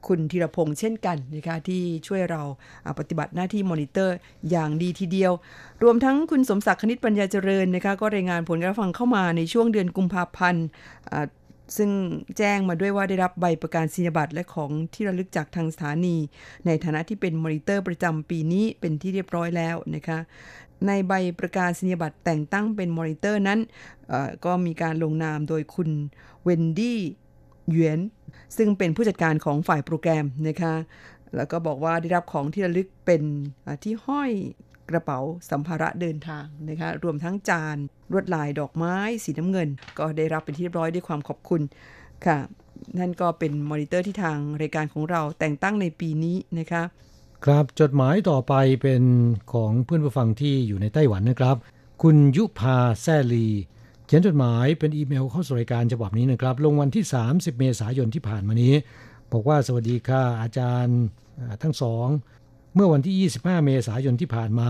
Speaker 1: คุณธีรพงษ์เช่นกันนะคะที่ช่วยเราปฏิบัติหน้าที่มอนิเตอร์อย่างดีทีเดียว รวมทั้งคุณสมศักดิ์คณิตปัญญาเจริญนะคะก็รายงานผลการฟังเข้ามาในช่วงเดือนกุมภาพันธ์ซึ่งแจ้งมาด้วยว่าได้รับใบประกาศนียบัตรและของที่ระลึกจากทางสถานี ในฐานะที่เป็นมอนิเตอร์ประจำปีนี้เป็นที่เรียบร้อยแล้วนะคะในใบประกาศนียบัตรแต่งตั้งเป็นมอนิเตอร์นั้นก็มีการลงนามโดยคุณเวนดี้หยวน ซึ่งเป็นผู้จัดการของฝ่ายโปรแกรมนะคะแล้วก็บอกว่าได้รับของที่ระลึกเป็นที่ห้อยกระเป๋าสัมภาระเดินทางนะคะรวมทั้งจานลวดลายดอกไม้สีน้ำเงิน ก็ได้รับเป็นที่เรียบร้อยด้วยความขอบคุณค่ะนั่นก็เป็นมอนิเตอร์ที่ทางรายการของเราแต่งตั้งในปีนี้นะคะ
Speaker 2: ครับจดหมายต่อไปเป็นของเพื่อนผู้ฟังที่อยู่ในไต้หวันนะครับ คุณยุพาแซลี เขียนจดหมายเป็นอีเมลเข้าสู่รายการฉบับนี้นะครับ ลงวันที่ 30 เมษายนที่ผ่านมานี้ บอกว่าสวัสดีค่ะอาจารย์ทั้งสอง เมื่อวันที่ 25 เมษายนที่ผ่านมา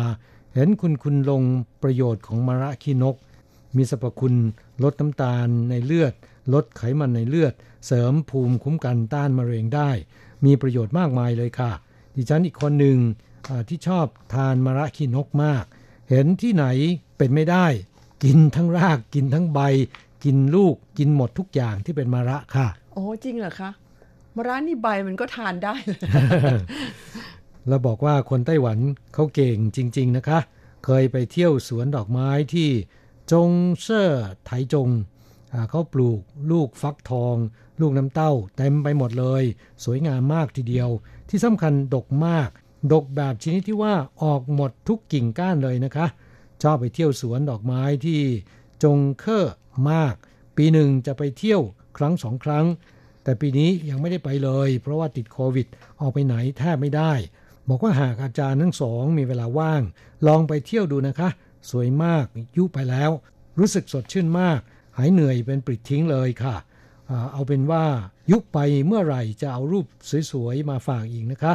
Speaker 2: เห็นคุณคุณลงประโยชน์ของมะระคีนก มีสรรพคุณลดน้ำตาลในเลือด ลดไขมันในเลือด เสริมภูมิคุ้มกันต้านมะเร็งได้ มีประโยชน์มากมายเลยค่ะ ดิฉันอีกคนหนึ่งที่ชอบทานมะระคีนกมาก เห็นที่ไหนเป็นไม่ได้ กินทั้งรากกินทั้งใบ กินลูกกินหมดทุกอย่างที่เป็นมะระค่ะ
Speaker 1: โอ้จริงเหรอคะมะระนี่ใบมันก็ทานได้
Speaker 2: เราบอกว่าคนไต้หวันเขาเก่งจริง ๆนะคะ เคยไปเที่ยวสวนดอกไม้ที่จงเซ่อไถจงเขาปลูกลูกฟักทอง ลูกน้ำเต้าเต็มไปหมดเลย สวยงามมากทีเดียว ที่สำคัญดกมาก ดกแบบชนิดที่ว่าออกหมดทุกกิ่งก้านเลยนะคะ ชอบไปเที่ยวสวนดอกไม้ที่จงเคอร์มาก ปีหนึ่งจะไปเที่ยวครั้งสองครั้ง แต่ปีนี้ยังไม่ได้ไปเลย เพราะว่าติดโควิด ออกไปไหนแทบไม่ได้ บอกว่าหากอาจารย์ทั้งสองมีเวลาว่าง ลองไปเที่ยวดูนะคะ สวยมากยุไปแล้ว รู้สึกสดชื่นมาก หายเหนื่อยเป็นปริดทิ้งเลยค่ะเอาเป็นว่ายุไปเมื่อไหร่จะเอารูปสวยๆมาฝากอีกนะคะ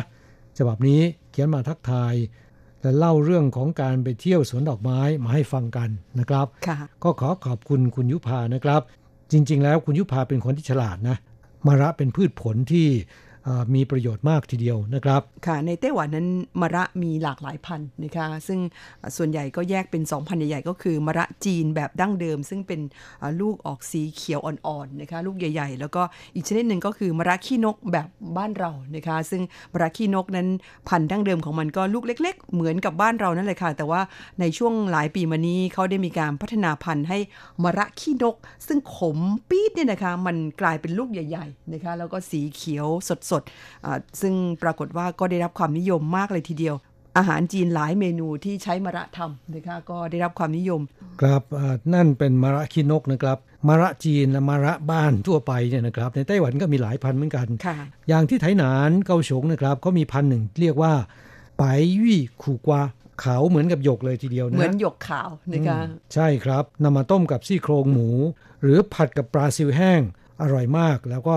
Speaker 2: ฉบับนี้เขียนมาทักทาย และเล่าเรื่องของการไปเที่ยวสวนดอกไม้มาให้ฟังกันนะครับ ก็ขอขอบคุณคุณยุพานะครับ จริง ๆ แล้วคุณยุพาเป็นคนที่ฉลาดนะมะระเป็นพืชผลที่ มีประโยชน์มากทีเดียวนะครับ
Speaker 1: ค่ะ ในไต้หวันนั้นมะระมีหลากหลายพันธุ์นะคะซึ่งส่วนใหญ่ก็แยกเป็น2พันธุ์ใหญ่ๆ ก็คือมะระจีนแบบดั้งเดิม ซึ่งเป็นลูกออกสีเขียวอ่อนๆนะคะลูกใหญ่ ๆ แล้วก็อีกชนิดหนึ่งก็คือมะระขี้นกแบบบ้านเรานะคะซึ่งมะระขี้นกนั้นพันธุ์ดั้งเดิมของมันก็ลูกเล็ก ๆ เหมือนกับบ้านเรานั่นเลยค่ะ แต่ว่าในช่วงหลายปีมานี้เขาได้มีการพัฒนาพันธุ์ให้มะระขี้นก ซึ่งขมปี๊ดเนี่ยนะคะมันกลายเป็นลูกใหญ่ๆนะคะแล้วก็สีเขียวสดๆซึ่งปรากฏว่าก็ได้รับความนิยมมากเลยทีเดียว อาหารจีนหลายเมนูที่ใช้มะระทำนะคะก็ได้รับความนิยม
Speaker 2: ครับนั่นเป็นมะระขี้นกนะครับมะระจีนและมะระบ้านทั่วไปเนี่ยนะครับในไต้หวันก็มีหลายพันธุ์เหมือนกัน อย่างที่ไถหนานเกาฉงนะครับก็มีพันธุ์หนึ่งเรียกว่าไปยี่ขู่กวาขาวเหมือนกับหยกเลยทีเดียวนะ
Speaker 1: เหมือนหยกขาวนะคะ
Speaker 2: ใช่ครับนำมาต้มกับซี่โครงหมู หรือผัดกับปลาซิวแห้งอร่อยมาก แล้วก็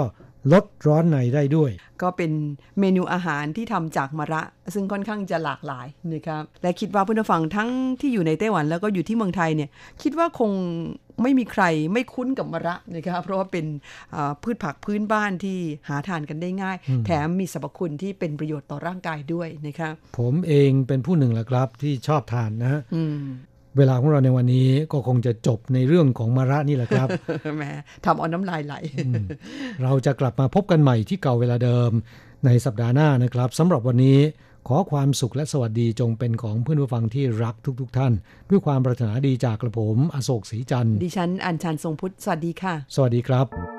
Speaker 2: ลดร้อนในได้ด้วย
Speaker 1: ก็เป็นเมนูอาหารที่ทำจากมะระ ซึ่งค่อนข้างจะหลากหลายนะครับและคิดว่าผู้ฟังทั้งที่อยู่ในไต้หวันแล้วก็อยู่ที่เมืองไทยเนี่ยคิดว่าคงไม่มีใครไม่คุ้นกับมะระนะครับเพราะว่าเป็นพืชผักพื้นบ้านที่หาทานกันได้ง่าย แถมมีสรรพคุณที่เป็นประโยชน์ต่อร่างกายด้วยนะครับ
Speaker 2: ผมเองเป็นผู้หนึ่งแหละครับที่ชอบทานนะ เวลาของเราในวันนี้ก็คงจะจบในเรื่องของมาระนี่แหละครับ
Speaker 1: แหมทำเอาน้ำลายไหล
Speaker 2: เราจะกลับมาพบกันใหม่ที่เก่าเวลาเดิมในสัปดาห์หน้านะครับสำหรับวันนี้ขอความสุขและสวัสดีจงเป็นของเพื่อนผู้ฟังที่รักทุกๆทท่าน ด้วยความปรารถนาดีจากกระผม อโศกศรีจันทร์
Speaker 1: ดิฉันอัญชันทรงพุทธ สวัสดีค่ะ
Speaker 2: สวัสดีครับ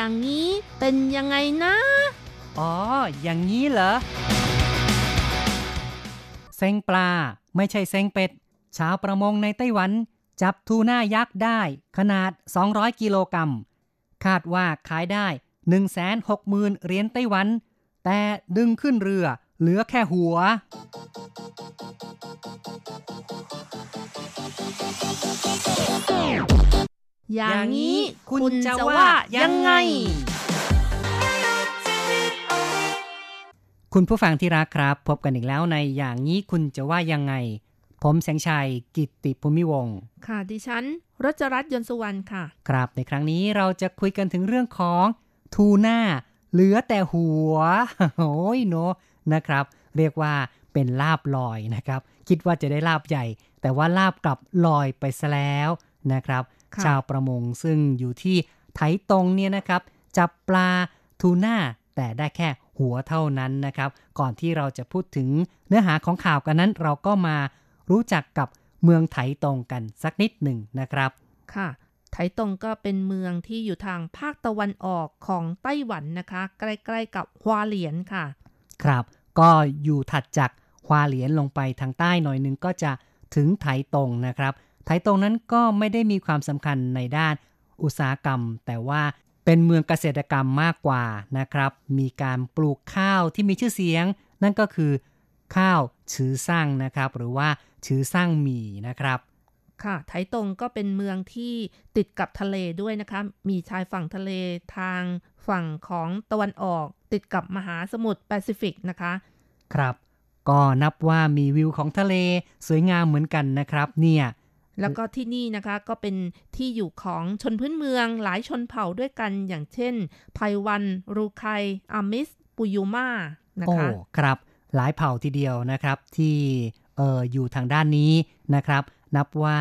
Speaker 3: อย่างนี้เป็นยังไงนะ
Speaker 4: อ๋อ อย่างนี้เหรอ เซงปลาไม่ใช่เซงเป็ด ชาวประมงในไต้หวัน จับทูน่ายักษ์ได้ ขนาด 200 กิโลกรัม คาดว่าขายได้ 160,000เหรียญไต้หวัน แต่ดึงขึ้นเรือเหลือแค่หัว
Speaker 3: อย่างนี้คุณจะว่ายังไง
Speaker 4: คุณผู้ฟังที่รักครับ พบกันอีกแล้วในอย่างนี้คุณจะว่ายังไง ผมแสงชัยกิตติภูมิวง
Speaker 3: ค่ะดิฉันรัชรัตน์ยนสุวรรณค่ะ
Speaker 4: ครับในครั้งนี้เราจะคุยกันถึงเรื่องของทูน่าเหลือแต่หัวโอ้ยโนนะครับ เรียกว่าเป็นลาบลอยนะครับ คิดว่าจะได้ลาบใหญ่ แต่ว่าลาบกลับลอยไปซะแล้วนะครับ ชาวประมงซึ่งอยู่ที่ไถตรงเนี่ยนะครับ จับปลาทูน่าแต่ได้แค่หัวเท่านั้นนะครับ ก่อนที่เราจะพูดถึงเนื้อหาของข่าวกันนั้น เราก็มารู้จักกับเมืองไถตรงกันสักนิดหนึ่งนะครับ
Speaker 3: ค่ะ ไถตรงก็เป็นเมืองที่อยู่ทางภาคตะวันออกของไต้หวันนะคะ ใกล้ๆกับฮวาเหลียนค่ะ
Speaker 4: ครับ ก็อยู่ถัดจากฮวาเหลียนลงไปทางใต้หน่อยนึงก็จะถึงไถตรงนะครับ ไถตรงนั้นก็ไม่ได้มีความสำคัญในด้านอุตสาหกรรม แต่ว่าเป็นเมืองเกษตรกรรมมากกว่านะครับ มีการปลูกข้าวที่มีชื่อเสียง นั่นก็คือ ข้าวชือสร้างนะครับ หรือว่าชือสร้างหมี่นะครับ
Speaker 3: ค่ะไถตรงก็เป็นเมืองที่ติดกับทะเลด้วยนะคะ มีชายฝั่งทะเลทางฝั่งของตะวันออก ติดกับมหาสมุทรแปซิฟิกนะคะ
Speaker 4: ครับ ก็นับว่ามีวิวของทะเลสวยงามเหมือนกันนะครับ เนี่ย
Speaker 3: แล้วก็ที่นี่นะคะก็เป็นที่อยู่ของชนพื้นเมืองหลายชนเผ่าด้วยกันอย่างเช่นไพวันรูไคอามิส ปุยูมานะคะ
Speaker 4: โอ้ครับ หลายเผ่าทีเดียวนะครับที่เอออยู่ทางด้านนี้นะครับ นับว่า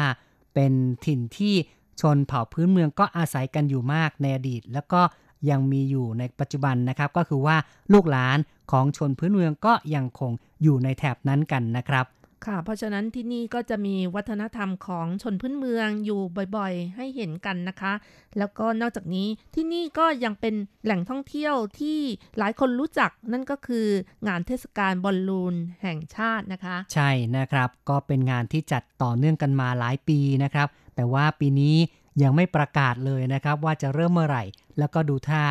Speaker 4: เป็นถิ่นที่ชนเผ่าพื้นเมืองก็อาศัยกันอยู่มากในอดีต แล้วก็ยังมีอยู่ในปัจจุบันนะครับ ก็คือว่าลูกหลานของชนพื้นเมืองก็ยังคงอยู่ในแถบนั้นกันนะครับ
Speaker 3: ค่ะ เพราะฉะนั้นที่นี่ก็จะมีวัฒนธรรมของชนพื้นเมืองอยู่บ่อยๆ ให้เห็นกันนะคะ แล้วก็นอกจากนี้ที่นี่ก็ยังเป็นแหล่งท่องเที่ยวที่หลายคนรู้จักนั่นก็คืองานเทศกาลบอลลูนแห่งชาตินะคะ
Speaker 4: ใช่นะครับ ก็เป็นงานที่จัดต่อเนื่องกันมาหลายปีนะครับ แต่ว่าปีนี้ยังไม่ประกาศเลยนะครับว่าจะเริ่มเมื่อไหร่ แล้วก็ดูท่า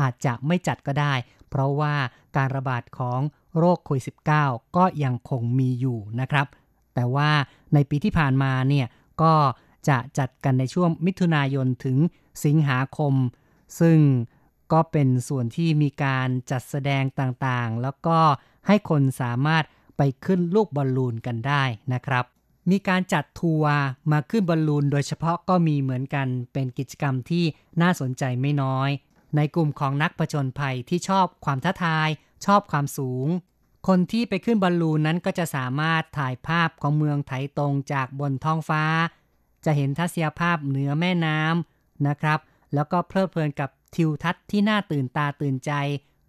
Speaker 4: อาจจะไม่จัดก็ได้ เพราะว่าการระบาดของ โรคโควิด -19 ก็ยังคงมีอยู่นะครับ แต่ว่าในปีที่ผ่านมาเนี่ยก็จะจัดกันในช่วงมิถุนายนถึงสิงหาคม ซึ่งก็เป็นส่วนที่มีการจัดแสดงต่างๆ แล้วก็ให้คนสามารถไปขึ้นลูกบอลลูนกันได้นะครับ มีการจัดทัวร์มาขึ้นบอลลูนโดยเฉพาะก็มีเหมือนกันเป็นกิจกรรมที่น่าสนใจไม่น้อย ในกลุ่มของนักประจนภัยที่ชอบความท้าทาย ชอบความสูง คนที่ไปขึ้นบอลลูนนั้นก็จะสามารถถ่ายภาพของเมืองไถตรงจากบนท้องฟ้า จะเห็นทัศนียภาพเหนือแม่น้ำนะครับ แล้วก็เพลิดเพลินกับทิวทัศน์ที่น่าตื่นตาตื่นใจ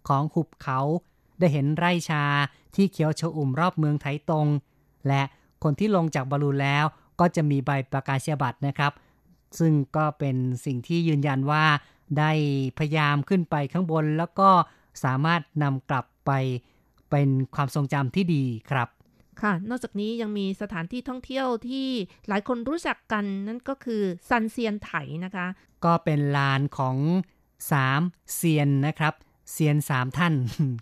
Speaker 4: ของหุบเขา ได้เห็นไร่ชาที่เขียวชอุ่มรอบเมืองไถตรง และคนที่ลงจากบอลลูนแล้วก็จะมีใบประกาศียบัตรนะครับ ซึ่งก็เป็นสิ่งที่ยืนยันว่าได้พยายามขึ้นไปข้างบนแล้วก็ สามารถนำกลับไปเป็นความทรงจำที่ดีครับ
Speaker 3: ค่ะ นอกจากนี้ยังมีสถานที่ท่องเที่ยวที่หลายคนรู้จักกันนั่นก็คือซันเซียนไถนะคะ
Speaker 4: ก็เป็นลานของสามเซียนนะครับ เซียนสามท่าน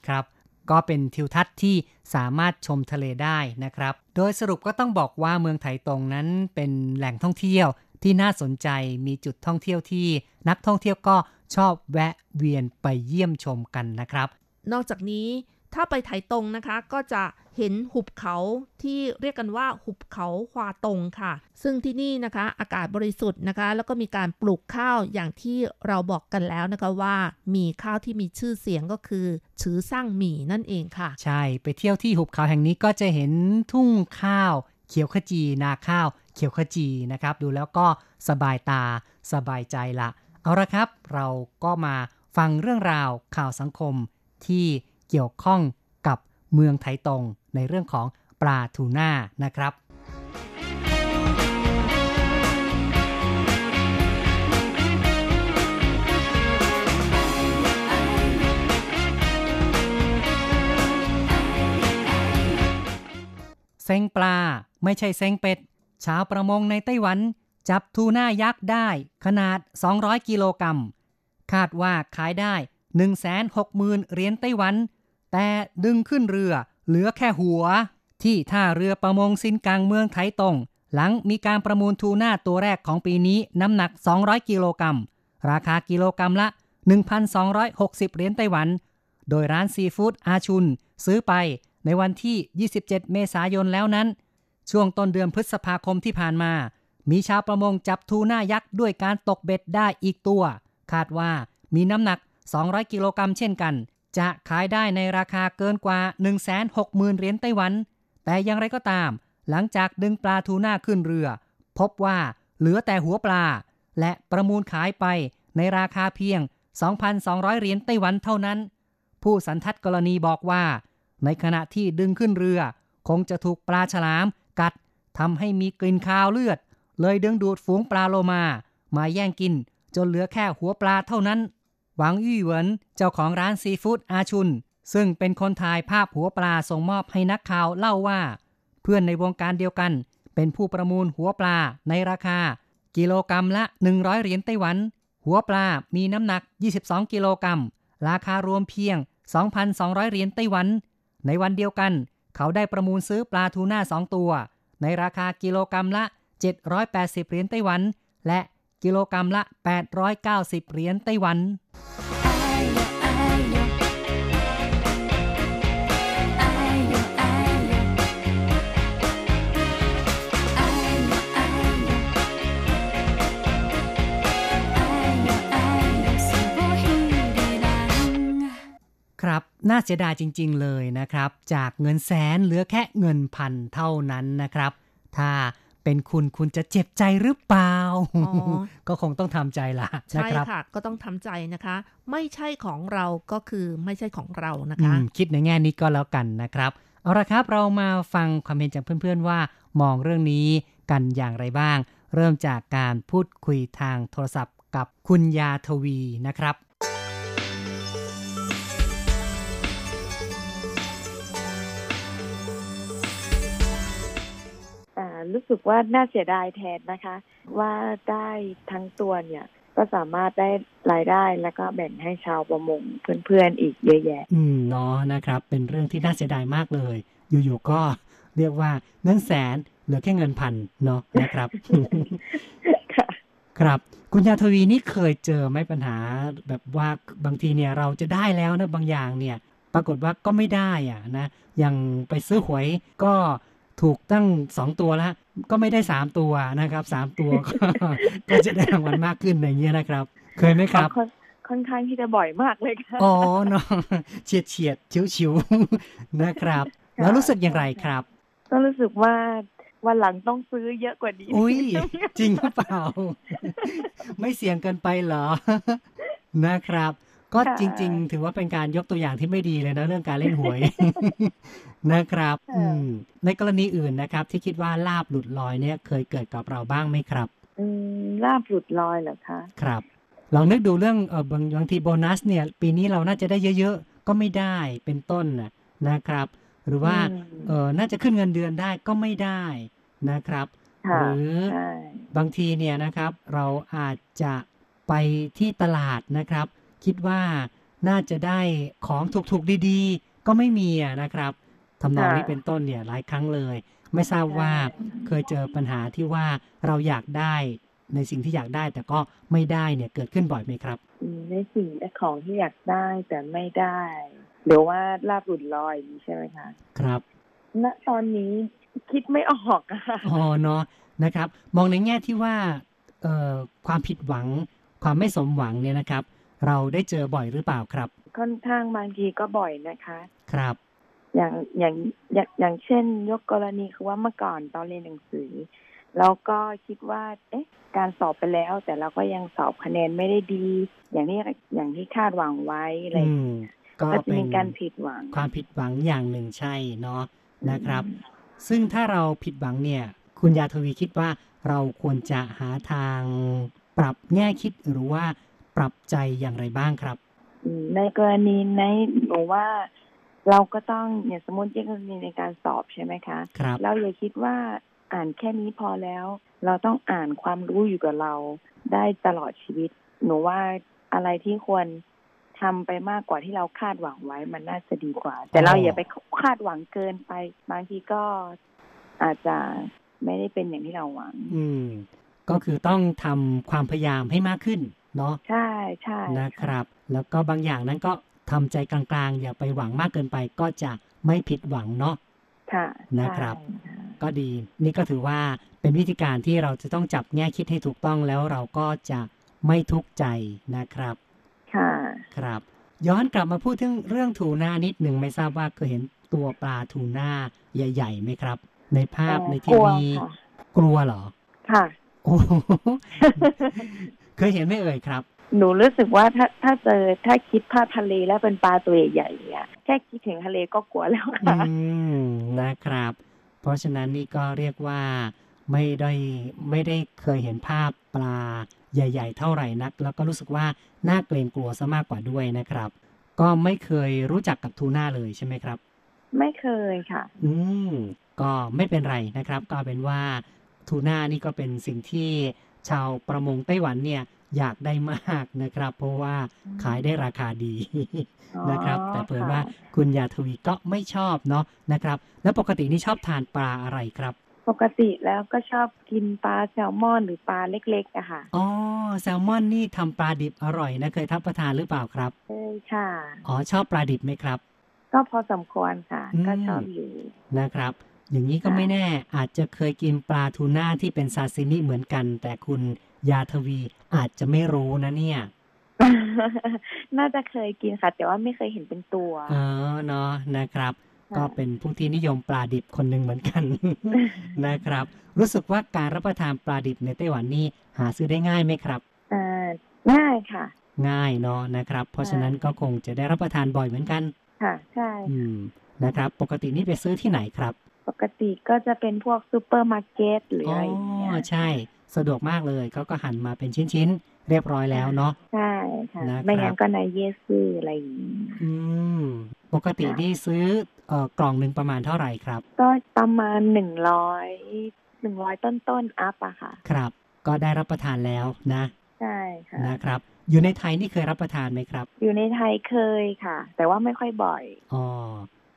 Speaker 4: ครับ ก็เป็นทิวทัศน์ที่สามารถชมทะเลได้นะครับ โดยสรุปก็ต้องบอกว่าเมืองไถตรงนั้นเป็นแหล่งท่องเที่ยวที่น่าสนใจ มีจุดท่องเที่ยวที่นักท่องเที่ยวก็ ชอบแวะเวียนไปเยี่ยมชมกันนะครับ
Speaker 3: นอกจากนี้ถ้าไปไถตรงนะคะ ก็จะเห็นหุบเขาที่เรียกกันว่าหุบเขาควาตงค่ะ ซึ่งที่นี่นะคะ อากาศบริสุทธิ์นะคะ แล้วก็มีการปลูกข้าวอย่างที่เราบอกกันแล้วนะคะว่า มีข้าวที่มีชื่อเสียงก็คือชือสร้างหมี่นั่นเองค่ะ
Speaker 4: ใช่ไปเที่ยวที่หุบเขาแห่งนี้ก็จะเห็นทุ่งข้าว เขียวขจีนาข้าว เขียวขจีนะครับ ดูแล้วก็สบายตาสบายใจละ เอาละครับ เราก็มาฟังเรื่องราวข่าวสังคมที่เกี่ยวข้องกับเมืองไถตงในเรื่องของปลาทูน่านะครับเซ็งปลาไม่ใช่เซ็งเป็ด ชาวประมงในไต้หวัน จับทูน่ายักษ์ได้ขนาด 200 กิโลกรัม คาดว่าขายได้ 160,000เหรียญไต้หวัน แต่ดึงขึ้นเรือเหลือแค่หัว ที่ท่าเรือประมงซินกลางเมืองไถตง หลังมีการประมูลทูน่าตัวแรกของปีนี้น้ำหนัก 200 กิโลกรัม ราคากิโลกรัมละ 1,260 เหรียญไต้หวัน โดยร้านซีฟู้ดอาชุน ซื้อไปในวันที่ 27 เมษายนแล้วนั้น ช่วงต้นเดือนพฤษภาคมที่ผ่านมา มีชาวประมงจับทูน่ายักษ์ด้วยการตกเบ็ดได้อีกตัว คาดว่ามีน้ำหนัก 200 กิโลกรัมเช่นกัน จะขายได้ในราคาเกินกว่า 160,000เหรียญไต้หวัน แต่อย่างไรก็ตาม หลังจากดึงปลาทูน่าขึ้นเรือ พบว่าเหลือแต่หัวปลา และประมูลขายไปในราคาเพียง 2,200 เหรียญไต้หวันเท่านั้น ผู้สันทัดกรณีบอกว่า ในขณะที่ดึงขึ้นเรือ คงจะถูกปลาฉลามกัดทำให้มีกลิ่นคาวเลือด เลยดึงดูดฝูงปลาโลมา มาแย่งกิน จนเหลือแค่หัวปลาเท่านั้น หวังยี่เหวินเจ้าของร้านซีฟู้ดอาชุน ซึ่งเป็นคนถ่ายภาพหัวปลาส่งมอบให้นักข่าวเล่าว่า เพื่อนในวงการเดียวกัน เป็นผู้ประมูลหัวปลาในราคา กิโลกรรัมละ 100 เหรียญไต้หวัน หัวปลามีน้ำหนัก 22 กิโลกรัม ราคารวมเพียง 2,200 เหรียญไต้หวัน ในวันเดียวกัน เขาได้ประมูลซื้อปลาทูน่า2ตัว ในราคากิโลกรรัมละ 780 เหรียญไต้หวัน และกิโลกรรัมละ 890 เหรียญไต้หวันครับ น่าเสียดายจริง ๆ เลยนะครับ จากเงินแสนเหลือแค่เงินพันเท่านั้นนะครับ ถ้า เป็นคุณคุณจะเจ็บใจหรือเปล่า
Speaker 3: อ๋อ
Speaker 4: ก็คงต้องทำใจละนะ
Speaker 3: ใช่
Speaker 4: ครับ
Speaker 3: ค่ะ ก็ต้องทำใจนะคะ ไม่ใช่ของเราก็คือไม่ใช่ของเรานะ
Speaker 4: อื
Speaker 3: คะ
Speaker 4: มคิดในแง่นี้ก็แล้วกันนะครับ เอาละครับเรามาฟังความเห็นจากเพื่อนๆว่า มองเรื่องนี้กันอย่างไรบ้าง เริ่มจากการพูดคุยทางโทรศัพท์กับคุณยาทวีนะครับ
Speaker 5: รู้สึกว่าน่าเสียดายแทนนะคะ ว่าได้ทั้งตัวเนี่ย ก็สามารถได้รายได้แล้วก็แบ่งให้ชาวประมงเพื่อนๆอีกเยอะแยะ
Speaker 4: อืมเนาะนะครับ เป็นเรื่องที่น่าเสียดายมากเลย อยู่ๆก็เรียกว่าเงินแสนเหลือแค่เงินพันเนาะนะครับ
Speaker 5: ค่ะ
Speaker 4: ครับคุณยาทวีนี่เคยเจอไหมปัญหา แบบว่าบางทีเนี่ยเราจะได้แล้วนะบางอย่างเนี่ย ปรากฏว่าก็ไม่ได้อะนะอย่างไปซื้อหวยก็ ถูกตั้งสองตัวแล้วก็ไม่ได้สามตัวนะครับสามตัวก็ก็จะได้รางวัลมากขึ้นอย่างเงี้ยนะครับ เคยไหมครับ
Speaker 5: ค่อนค่อนข้างที่จะบ่อยมากเลยค่ะ
Speaker 4: อ๋อเนาะเฉียดเฉียดชิวชิวๆนะครับ แล้วรู้สึกอย่างไรครับ
Speaker 5: ก็รู้สึกว่าวันหลังต้องซื้อเยอะกว่านี้
Speaker 4: อุ้ยจริงหรือเปล่า ไม่เสี่ยงเกินไปเหรอนะครับ ก็จริง ๆ ถือว่าเป็นการยกตัวอย่างที่ไม่ดีเลยนะเรื่องการเล่นหวยนะครับ อืมในกรณีอื่นนะครับ ที่คิดว่าลาบหลุดลอยเนี่ย เคยเกิดกับเราบ้างไหมครับ
Speaker 5: อืมลาบหลุดลอยเหรอคะ
Speaker 4: ครับลองนึกดูเรื่องเออบางบางทีโบนัสเนี่ย ปีนี้เราน่าจะได้เยอะๆ ก็ไม่ได้เป็นต้นนะนะครับ หรือว่า
Speaker 5: อืม
Speaker 4: เออน่าจะขึ้นเงินเดือนได้ก็ไม่ได้นะครับ
Speaker 5: ค่ะ
Speaker 4: หรือ
Speaker 5: ใช่
Speaker 4: บางทีเนี่ยนะครับ เราอาจจะไปที่ตลาดนะครับ คิดว่าน่าจะได้ของถูกๆดีๆ ก็ไม่มีอะนะครับทำนองนี้เป็นต้นเนี่ยหลายครั้งเลย ไม่ทราบว่าเคยเจอปัญหาที่ว่าเราอยากได้ในสิ่งที่อยากได้แต่ก็ไม่ได้เนี่ยเกิดขึ้นบ่อยไหมครับ
Speaker 5: ในสิ่งและของที่อยากได้แต่ไม่ได้หรือว่าลาบหลุดลอยใช่ไหมคะ
Speaker 4: ครับ
Speaker 5: ณตอนนี้คิดไม่ออกอะค่ะ
Speaker 4: อ๋อเนาะนะครับ มองในแง่ที่ว่าเอ่อความผิดหวัง ความไม่สมหวังเนี่ยนะครับ เราได้เจอบ่อยหรือเปล่าครับ
Speaker 5: ค่อนข้างบางทีก็บ่อยนะคะ
Speaker 4: ครับ
Speaker 5: อย่างอย่างอย่างอย่างเช่น ยกกรณีคือว่าเมื่อก่อนตอนเรียนหนังสือเราก็คิดว่า เอ๊ะ การสอบไปแล้ว แต่เราก็ยังสอบคะแนนไม่ได้ดี อย่างที่อย่างที่คาดหวังไว้อะไร
Speaker 4: อืมก็
Speaker 5: ก็จะ
Speaker 4: เป็
Speaker 5: มี
Speaker 4: น
Speaker 5: การผิดหวัง
Speaker 4: ความผิดหวังอย่างหนึ่งใช่เนาะนะครับ ซึ่งถ้าเราผิดหวังเนี่ย คุณยาทวีคิดว่าเราควรจะหาทางปรับแง่คิดหรือว่า ปรับใจอย่างไรบ้างครับ
Speaker 5: อืมในกรณีในหนูว่าเราก็ต้องอย่างสมมติกรณีในการสอบใช่ไหมคะ
Speaker 4: ครับ
Speaker 5: เราอย่าคิดว่าอ่านแค่นี้พอแล้ว เราต้องอ่านความรู้อยู่กับเราได้ตลอดชีวิต หนูว่าอะไรที่ควรทำไปมากกว่าที่เราคาดหวังไว้มันน่าจะดีกว่า แต่เรา
Speaker 4: อ๋ออ
Speaker 5: อย่าไปคาดหวังเกินไป บางทีก็อาจจะไม่ได้เป็นอย่างที่เราหวัง
Speaker 4: อืม ก็คือต้องทำความพยายามให้มากขึ้น เนาะ
Speaker 5: ใช่ใช่
Speaker 4: นะครับ แล้วก็บางอย่างนั้นก็ทำใจกลางๆ อย่าไปหวังมากเกินไปก็จะไม่ผิดหวังเนาะ
Speaker 5: ค่ะ
Speaker 4: นะครับ
Speaker 5: ใช่ค่ะ
Speaker 4: ก็ดี นี่ก็ถือว่าเป็นวิธีการที่เราจะต้องจับแง่คิดให้ถูกต้องแล้วเราก็จะไม่ทุกข์ใจนะครับ
Speaker 5: ค่ะ
Speaker 4: ครับ ย้อนกลับมาพูดถึงเรื่องทูน่านิดหนึ่งไม่ทราบว่าเคยเห็นตัวปลาทูน่าใหญ่ๆไหมครับ ในภาพ
Speaker 5: เอ่อ
Speaker 4: ในที
Speaker 5: กลัว
Speaker 4: วี
Speaker 5: ค่ะ
Speaker 4: กลัวเหรอ
Speaker 5: ค่ะ
Speaker 4: โอ้โห เคยเห็นไหม่เอ่ยครับ
Speaker 5: หนูรู้สึกว่าถ้าถ้าเจอถ้าคิดภาพทะเลแล้วเป็นปลาตัวใหญ่ๆอะแค่คิดถึงทะเลก็กลัวแล้ว
Speaker 4: อื
Speaker 5: ค่ะ
Speaker 4: มนะครับ เพราะฉะนั้นนี่ก็เรียกว่าไม่ได้ไม่ได้เคยเห็นภาพปลาใหญ่ ๆ เท่าไหร่นัก แล้วก็รู้สึกว่าน่าเกรงกลัวซะมากกว่าด้วยนะครับ ก็ไม่เคยรู้จักกับทูน่าเลยใช่ไหมครับ
Speaker 5: ไม่เคยค่ะ
Speaker 4: อืมก็ไม่เป็นไรนะครับ ก็เอาเป็นว่าทูน่านี่ก็เป็นสิ่งที่ ชาวประมงไต้หวันเนี่ยอยากได้มากนะครับ เพราะว่าขายได้ราคาดี
Speaker 5: อ๋อ
Speaker 4: นะครับ แต่เผื่อว่า
Speaker 5: ค่ะ
Speaker 4: คุณยาทวีก็ไม่ชอบเนาะนะครับ แล้วปกตินี่ชอบทานปลาอะไรครับ
Speaker 5: ปกติแล้วก็ชอบกินปลาแซลมอนหรือปลาเล็กๆอะค่ะ
Speaker 4: อ๋อแซลมอนนี่ทำปลาดิบอร่อยนะเคยทับประทานหรือเปล่าครับ
Speaker 5: ใช่ค่ะ
Speaker 4: อ๋อชอบปลาดิบไหมครับ
Speaker 5: ก็พอสมควรค่ะ
Speaker 4: อืม
Speaker 5: ก็ชอบอยู่
Speaker 4: นะครับ อย่างนี้ก็
Speaker 5: ค่ะ
Speaker 4: ไม่แน่อาจจะเคยกินปลาทูน่าที่เป็นซาซิมิเหมือนกัน แต่คุณยาทวีอาจจะไม่รู้นะเนี่ย
Speaker 5: น่าจะเคยกินค่ะ แต่ว่าไม่เคยเห็นเป็นตัว
Speaker 4: เออเนาะนะครับ
Speaker 5: ค่ะ
Speaker 4: ก็เป็นผู้ที่นิยมปลาดิบคนหนึ่งเหมือนกันนะครับ รู้สึกว่าการรับประทานปลาดิบในไต้หวันนี่หาซื้อได้ง่ายไหมครับ
Speaker 5: อ่าง่ายค่ะ
Speaker 4: ง่ายเนาะนะครับ เพราะฉะนั้นก็คงจะได้รับประทานบ่อยเหมือนกัน
Speaker 5: ค่ะใช่
Speaker 4: อืมนะครับ ปกตินี่ไปซื้อที่ไหนครับ
Speaker 5: ปกติก็จะเป็นพวกซูเปอร์มาร์เก็ตหรือ
Speaker 4: อ๋
Speaker 5: อะไรอย่างเงี้ย
Speaker 4: อใช่ สะดวกมากเลยเขาก็หั่นมาเป็นชิ้นๆ เรียบร้อยแล้วเนาะ
Speaker 5: ใช่ค่ะ
Speaker 4: นะครับ
Speaker 5: ไม่งั้นก็ในเยซูอะไรอย่างงี้
Speaker 4: อืมปกตินี่ซื้อเอ่อกล่องหนึ่งประมาณเท่าไหร่ครับ
Speaker 5: ก็ประมาณหนึ่งร้อยหนึ่งร้อยต้นต้นๆ up อะค่ะ
Speaker 4: ครับ ก็ได้รับประทานแล้วนะ
Speaker 5: ใช่ค่ะ
Speaker 4: นะครับอยู่ในไทยนี่เคยรับประทานไหมครับ
Speaker 5: อยู่ในไทยเคยค่ะ แต่ว่าไม่ค่อยบ่อย
Speaker 4: อ๋อ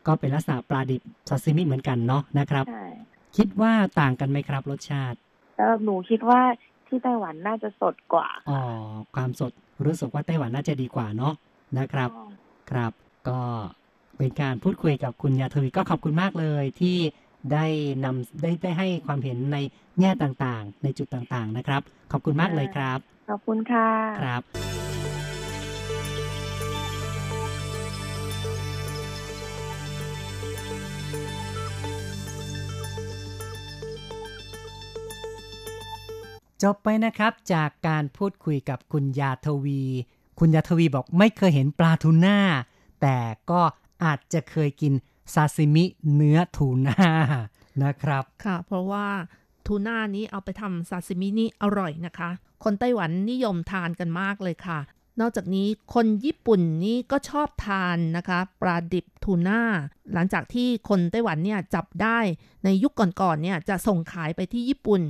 Speaker 4: ก็เป็นลักษณะปลาดิบซาซิมิเหมือนกันเนาะนะครับ
Speaker 5: ใช่
Speaker 4: คิดว่าต่างกันไหมครับรสชาติ
Speaker 5: แล้วหนูคิดว่าที่ไต้หวันน่าจะสดกว่า
Speaker 4: อ๋อความสดรู้สึกว่าไต้หวันน่าจะดีกว่าเนาะนะครับ ครับ ก็เป็นการพูดคุยกับคุณยาทวีก็ขอบคุณมากเลยที่ได้นำได้ได้ให้ความเห็นในแง่ต่างๆ ในจุดต่างๆนะครับ ขอบคุณมากเลยครับ
Speaker 5: ขอบคุณค่ะ
Speaker 4: ครับ จบไปนะครับจากการพูดคุยกับคุณยาทวี คุณยาทวีบอกไม่เคยเห็นปลาทูน่า แต่ก็อาจจะเคยกินซาซิมิเนื้อทูน่านะครับ
Speaker 3: ค่ะ เพราะว่าทูน่านี้เอาไปทำซาซิมินี่อร่อยนะคะ คนไต้หวันนิยมทานกันมากเลยค่ะ นอกจากนี้คนญี่ปุ่นนี่ก็ชอบทานนะคะปลาดิบทูน่า หลังจากที่คนไต้หวันเนี่ยจับได้ในยุคก่อนๆเนี่ยจะส่งขายไปที่ญี่ปุ่น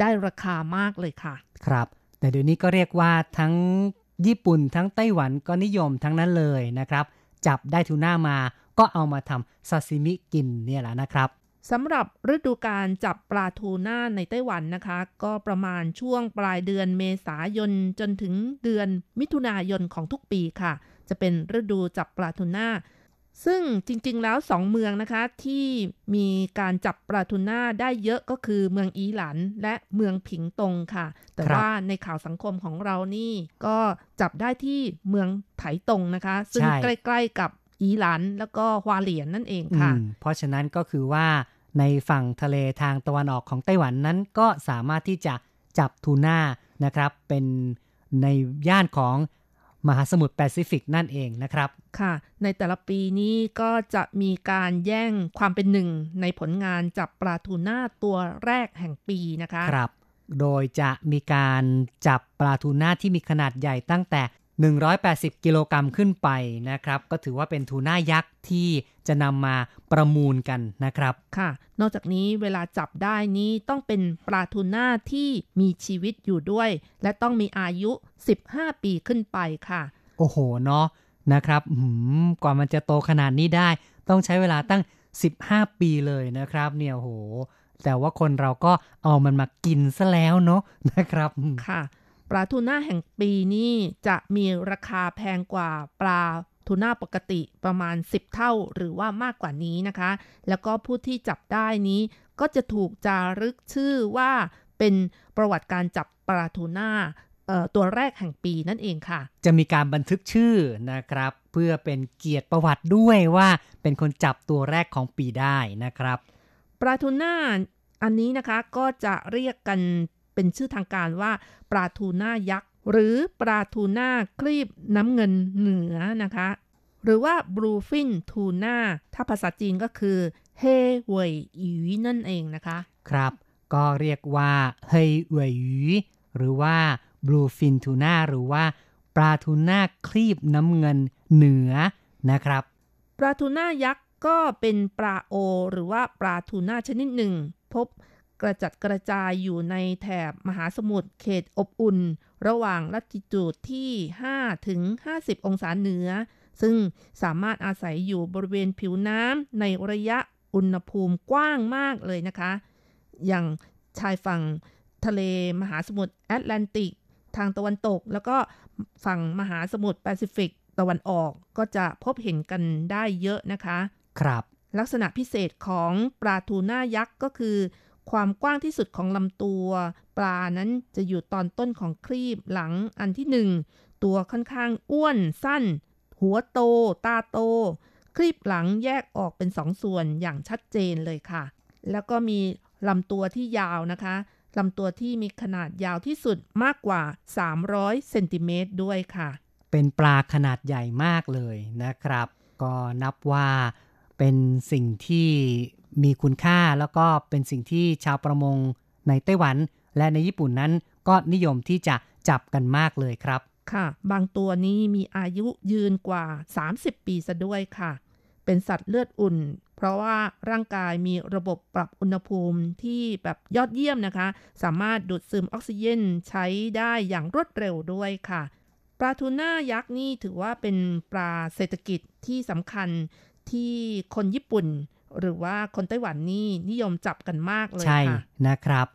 Speaker 3: ได้ราคามากเลยค่ะ
Speaker 4: ครับ แต่เดี๋ยวนี้ก็เรียกว่าทั้งญี่ปุ่นทั้งไต้หวันก็นิยมทั้งนั้นเลยนะครับ จับได้ทูน่ามาก็เอามาทำซาซิมิกินเนี่ยแหละนะครับ
Speaker 3: สำหรับฤดูการจับปลาทูน่าในไต้หวันนะคะ ก็ประมาณช่วงปลายเดือนเมษายนจนถึงเดือนมิถุนายนของทุกปีค่ะ จะเป็นฤดูจับปลาทูน่า ซึ่งจริงๆแล้วสองเมืองนะคะที่มีการจับปลาทูน่าได้เยอะก็คือเมืองอีหลันและเมืองผิงตงค่ะ แต่ว่าในข่าวสังคมของเรานี่ก็จับได้ที่เมืองไถตงนะคะ ซึ่งใกล้ๆกับอีหลันแล้วก็ฮวาเหลียนนั่นเองค่ะ
Speaker 4: เพราะฉะนั้นก็คือว่าในฝั่งทะเลทางตะวันออกของไต้หวันนั้นก็สามารถที่จะจับทูน่านะครับเป็นในย่านของ มหาสมุทรแปซิฟิกนั่นเองนะครับ
Speaker 3: ค่ะ ในแต่ละปีนี้ก็จะมีการแย่งความเป็นหนึ่งในผลงานจับปลาทูน่าตัวแรกแห่งปีนะคะ
Speaker 4: ครับ โดยจะมีการจับปลาทูน่าที่มีขนาดใหญ่ตั้งแต่ 180 กิโลกรัมขึ้นไปนะครับ ก็ถือว่าเป็นทูน่ายักษ์ที่จะนำมาประมูลกันนะครับ
Speaker 3: ค่ะ นอกจากนี้เวลาจับได้นี้ต้องเป็นปลาทูน่าที่มีชีวิตอยู่ด้วย และต้องมีอายุ 15 ปีขึ้นไปค่ะ
Speaker 4: โอ้โหเนาะนะครับกว่ามันจะโตขนาดนี้ได้ ต้องใช้เวลาตั้ง 15 ปีเลยนะครับ เนี่ยโห แต่ว่าคนเราก็เอามันมากินซะแล้วเนาะนะครับ
Speaker 3: ค่ะ ปลาทูน่าแห่งปีนี้จะมีราคาแพงกว่าปลาทูน่าปกติประมาณ 10 เท่าหรือว่ามากกว่านี้นะคะ แล้วก็ผู้ที่จับได้นี้ ก็จะถูกจารึกชื่อว่าเป็นประวัติการจับปลาทูน่าตัวแรกแห่งปีนั่นเองค่ะ
Speaker 4: จะมีการบันทึกชื่อนะครับ เพื่อเป็นเกียรติประวัติด้วยว่าเป็นคนจับตัวแรกของปีได้นะครับ
Speaker 3: ปลาทูน่าอันนี้นะคะก็จะเรียกกัน เป็นชื่อทางการว่าปลาทูน่ายักษ์ หรือปลาทูน่าคลีบน้ำเงินเหนือนะคะ หรือว่าบลูฟินทูน่าถ้าภาษาจีนก็คือเฮเวยหยูนั่นเองนะคะ
Speaker 4: ครับ ก็เรียกว่าเฮเวยหยูหรือว่าบลูฟินทูน่าหรือว่าปลาทูน่าคลีบน้ำเงินเหนือนะครับ
Speaker 3: ปลาทูน่ายักษ์ก็เป็นปลาโอ หรือว่าปลาทูน่าชนิดหนึ่ง พบ กระจัดกระจายอยู่ในแถบมหาสมุทรเขตอบอุ่น ระหว่างลัติจูดที่ 5 ถึง 50 องศาเหนือ ซึ่งสามารถอาศัยอยู่บริเวณผิวน้ำในระยะอุณหภูมิกว้างมากเลยนะคะ อย่างชายฝั่งทะเลมหาสมุทรแอตแลนติก ทางตะวันตก แล้วก็ฝั่งมหาสมุทรแปซิฟิกตะวันออกก็จะพบเห็นกันได้เยอะนะคะ
Speaker 4: ครับ
Speaker 3: ลักษณะพิเศษของปลาทูน่ายักษ์ก็คือ ความกว้างที่สุดของลำตัว ปลานั้นจะอยู่ตอนต้นของครีบหลังอันที่หนึ่งตัวค่อนข้างอ้วนสั้น หัวโต ตาโต ครีบหลังแยกออกเป็นสองส่วนอย่างชัดเจนเลยค่ะ แล้วก็มีลำตัวที่ยาวนะคะลำตัวที่มีขนาดยาวที่สุดมากกว่า 300เซนติเมตรด้วยค่ะ
Speaker 4: เป็นปลาขนาดใหญ่มากเลยนะครับ ก็นับว่าเป็นสิ่งที่ มีคุณค่าแล้วก็เป็นสิ่งที่ชาวประมงในไต้หวัน และในญี่ปุ่นนั้นก็นิยมที่จะจับกันมากเลยครับ
Speaker 3: ค่ะ บางตัวนี้มีอายุยืนกว่า 30 ปีซะด้วยค่ะ เป็นสัตว์เลือดอุ่น เพราะว่าร่างกายมีระบบปรับอุณหภูมิที่แบบยอดเยี่ยมนะคะ สามารถดูดซึมออกซิเจนใช้ได้อย่างรวดเร็วด้วยค่ะปลาทูน่ายักษ์นี่ถือว่าเป็นปลาเศรษฐกิจที่สำคัญที่คนญี่ปุ่น หรือว่าคนไต้หวันนี่นิยมจับกันมากเลย
Speaker 4: ค่ะ ใช่นะครับ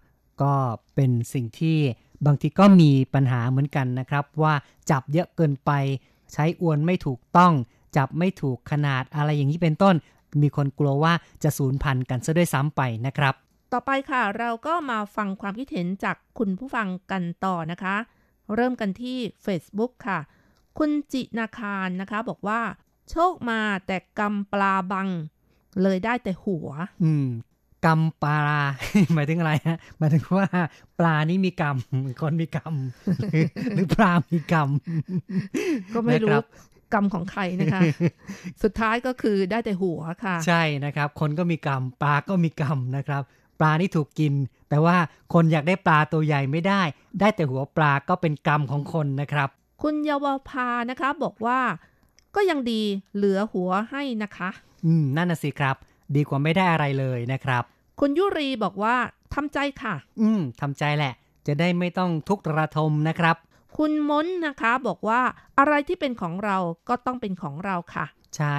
Speaker 4: ก็เป็นสิ่งที่บางทีก็มีปัญหาเหมือนกันนะครับ ว่าจับเยอะเกินไป ใช้อวนไม่ถูกต้อง จับไม่ถูกขนาดอะไรอย่างนี้เป็นต้น มีคนกลัวว่าจะสูญพันธุ์กันซะด้วยซ้ำไปนะครับ
Speaker 3: ต่อไปค่ะ เราก็มาฟังความคิดเห็นจากคุณผู้ฟังกันต่อนะคะ เริ่มกันที่ Facebook ค่ะ คุณจินาคารนะคะ บอกว่า โชคมาแต่กำปลาบัง เลยได้แต่หัว
Speaker 4: อืมกรรมปลา หมายถึงอะไรฮะหมายถึงว่าปลานี่มีกรรมคนมีกรรมหรือปลามีกรรม
Speaker 3: ก็ไม่รู้กรรมของใครนะคะ สุดท้ายก็คือได้แต่หัวค่ะ
Speaker 4: ใช่นะครับ คนก็มีกรรม ปลาก็มีกรรมนะครับ ปลานี่ถูกกิน แต่ว่าคนอยากได้ปลาตัวใหญ่ไม่ได้ ได้แต่หัวปลาก็เป็นกรรมของคนนะครับ
Speaker 3: คุณเยาวภานะคะบอกว่า ก็ยังดีเหลือหัวให้นะคะ
Speaker 4: อืมนั่นน่ะสิครับ ดีกว่าไม่ได้อะไรเลยนะครับ
Speaker 3: คุณยุรีบอกว่าทำใจค่ะ
Speaker 4: อืมทำใจแหละ จะได้ไม่ต้องทุกข์ระทมนะครับ
Speaker 3: คุณม้นนะคะบอกว่าอะไรที่เป็นของเราก็ต้องเป็นของเราค่ะ
Speaker 4: ใช่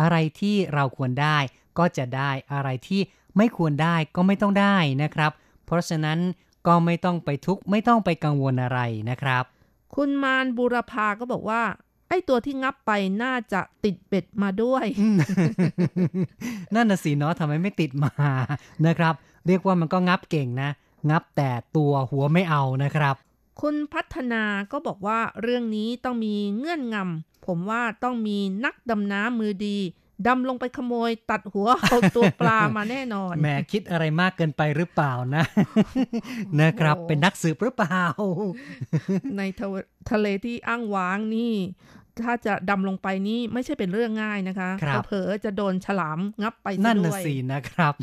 Speaker 4: อะไรที่เราควรได้ก็ก็จะได้อะไรที่ไม่ควรได้ก็ไม่ต้องได้นะครับ เพราะฉะนั้นก็ไม่ต้องไปทุกข์ไม่ต้องไปกังวลอะไรนะครับ
Speaker 3: คุณมานบุรพาก็บอกว่า ไอ้ตัวที่งับไปน่าจะติดเบ็ดมาด้วย
Speaker 4: นั่นน่ะสิเนาะทำไมไม่ติดมานะครับ เรียกว่ามันก็งับเก่งนะ งับแต่ตัวหัวไม่เอานะครับ
Speaker 3: คุณพัฒนาก็บอกว่าเรื่องนี้ต้องมีเงื่อนงำผมว่าต้องมีนักดำน้ำมือดีดำลงไปขโมยตัดหัวเอาตัวปลามาแน่นอน
Speaker 4: แหมคิดอะไรมากเกินไปหรือเปล่านะนะครับเป็นนักสืบหรือเปล่า
Speaker 3: ในทะวทะเลที่อ้างว้างนี่ ถ้าจะดำลงไปนี่ไม่ใช่เป็นเรื่องง่ายนะคะ
Speaker 4: ครับ
Speaker 3: เผลอๆจะโดนฉลามงับไปซะ
Speaker 4: นั่น
Speaker 3: ด้
Speaker 4: น่ะ
Speaker 3: วย
Speaker 4: สินะครับ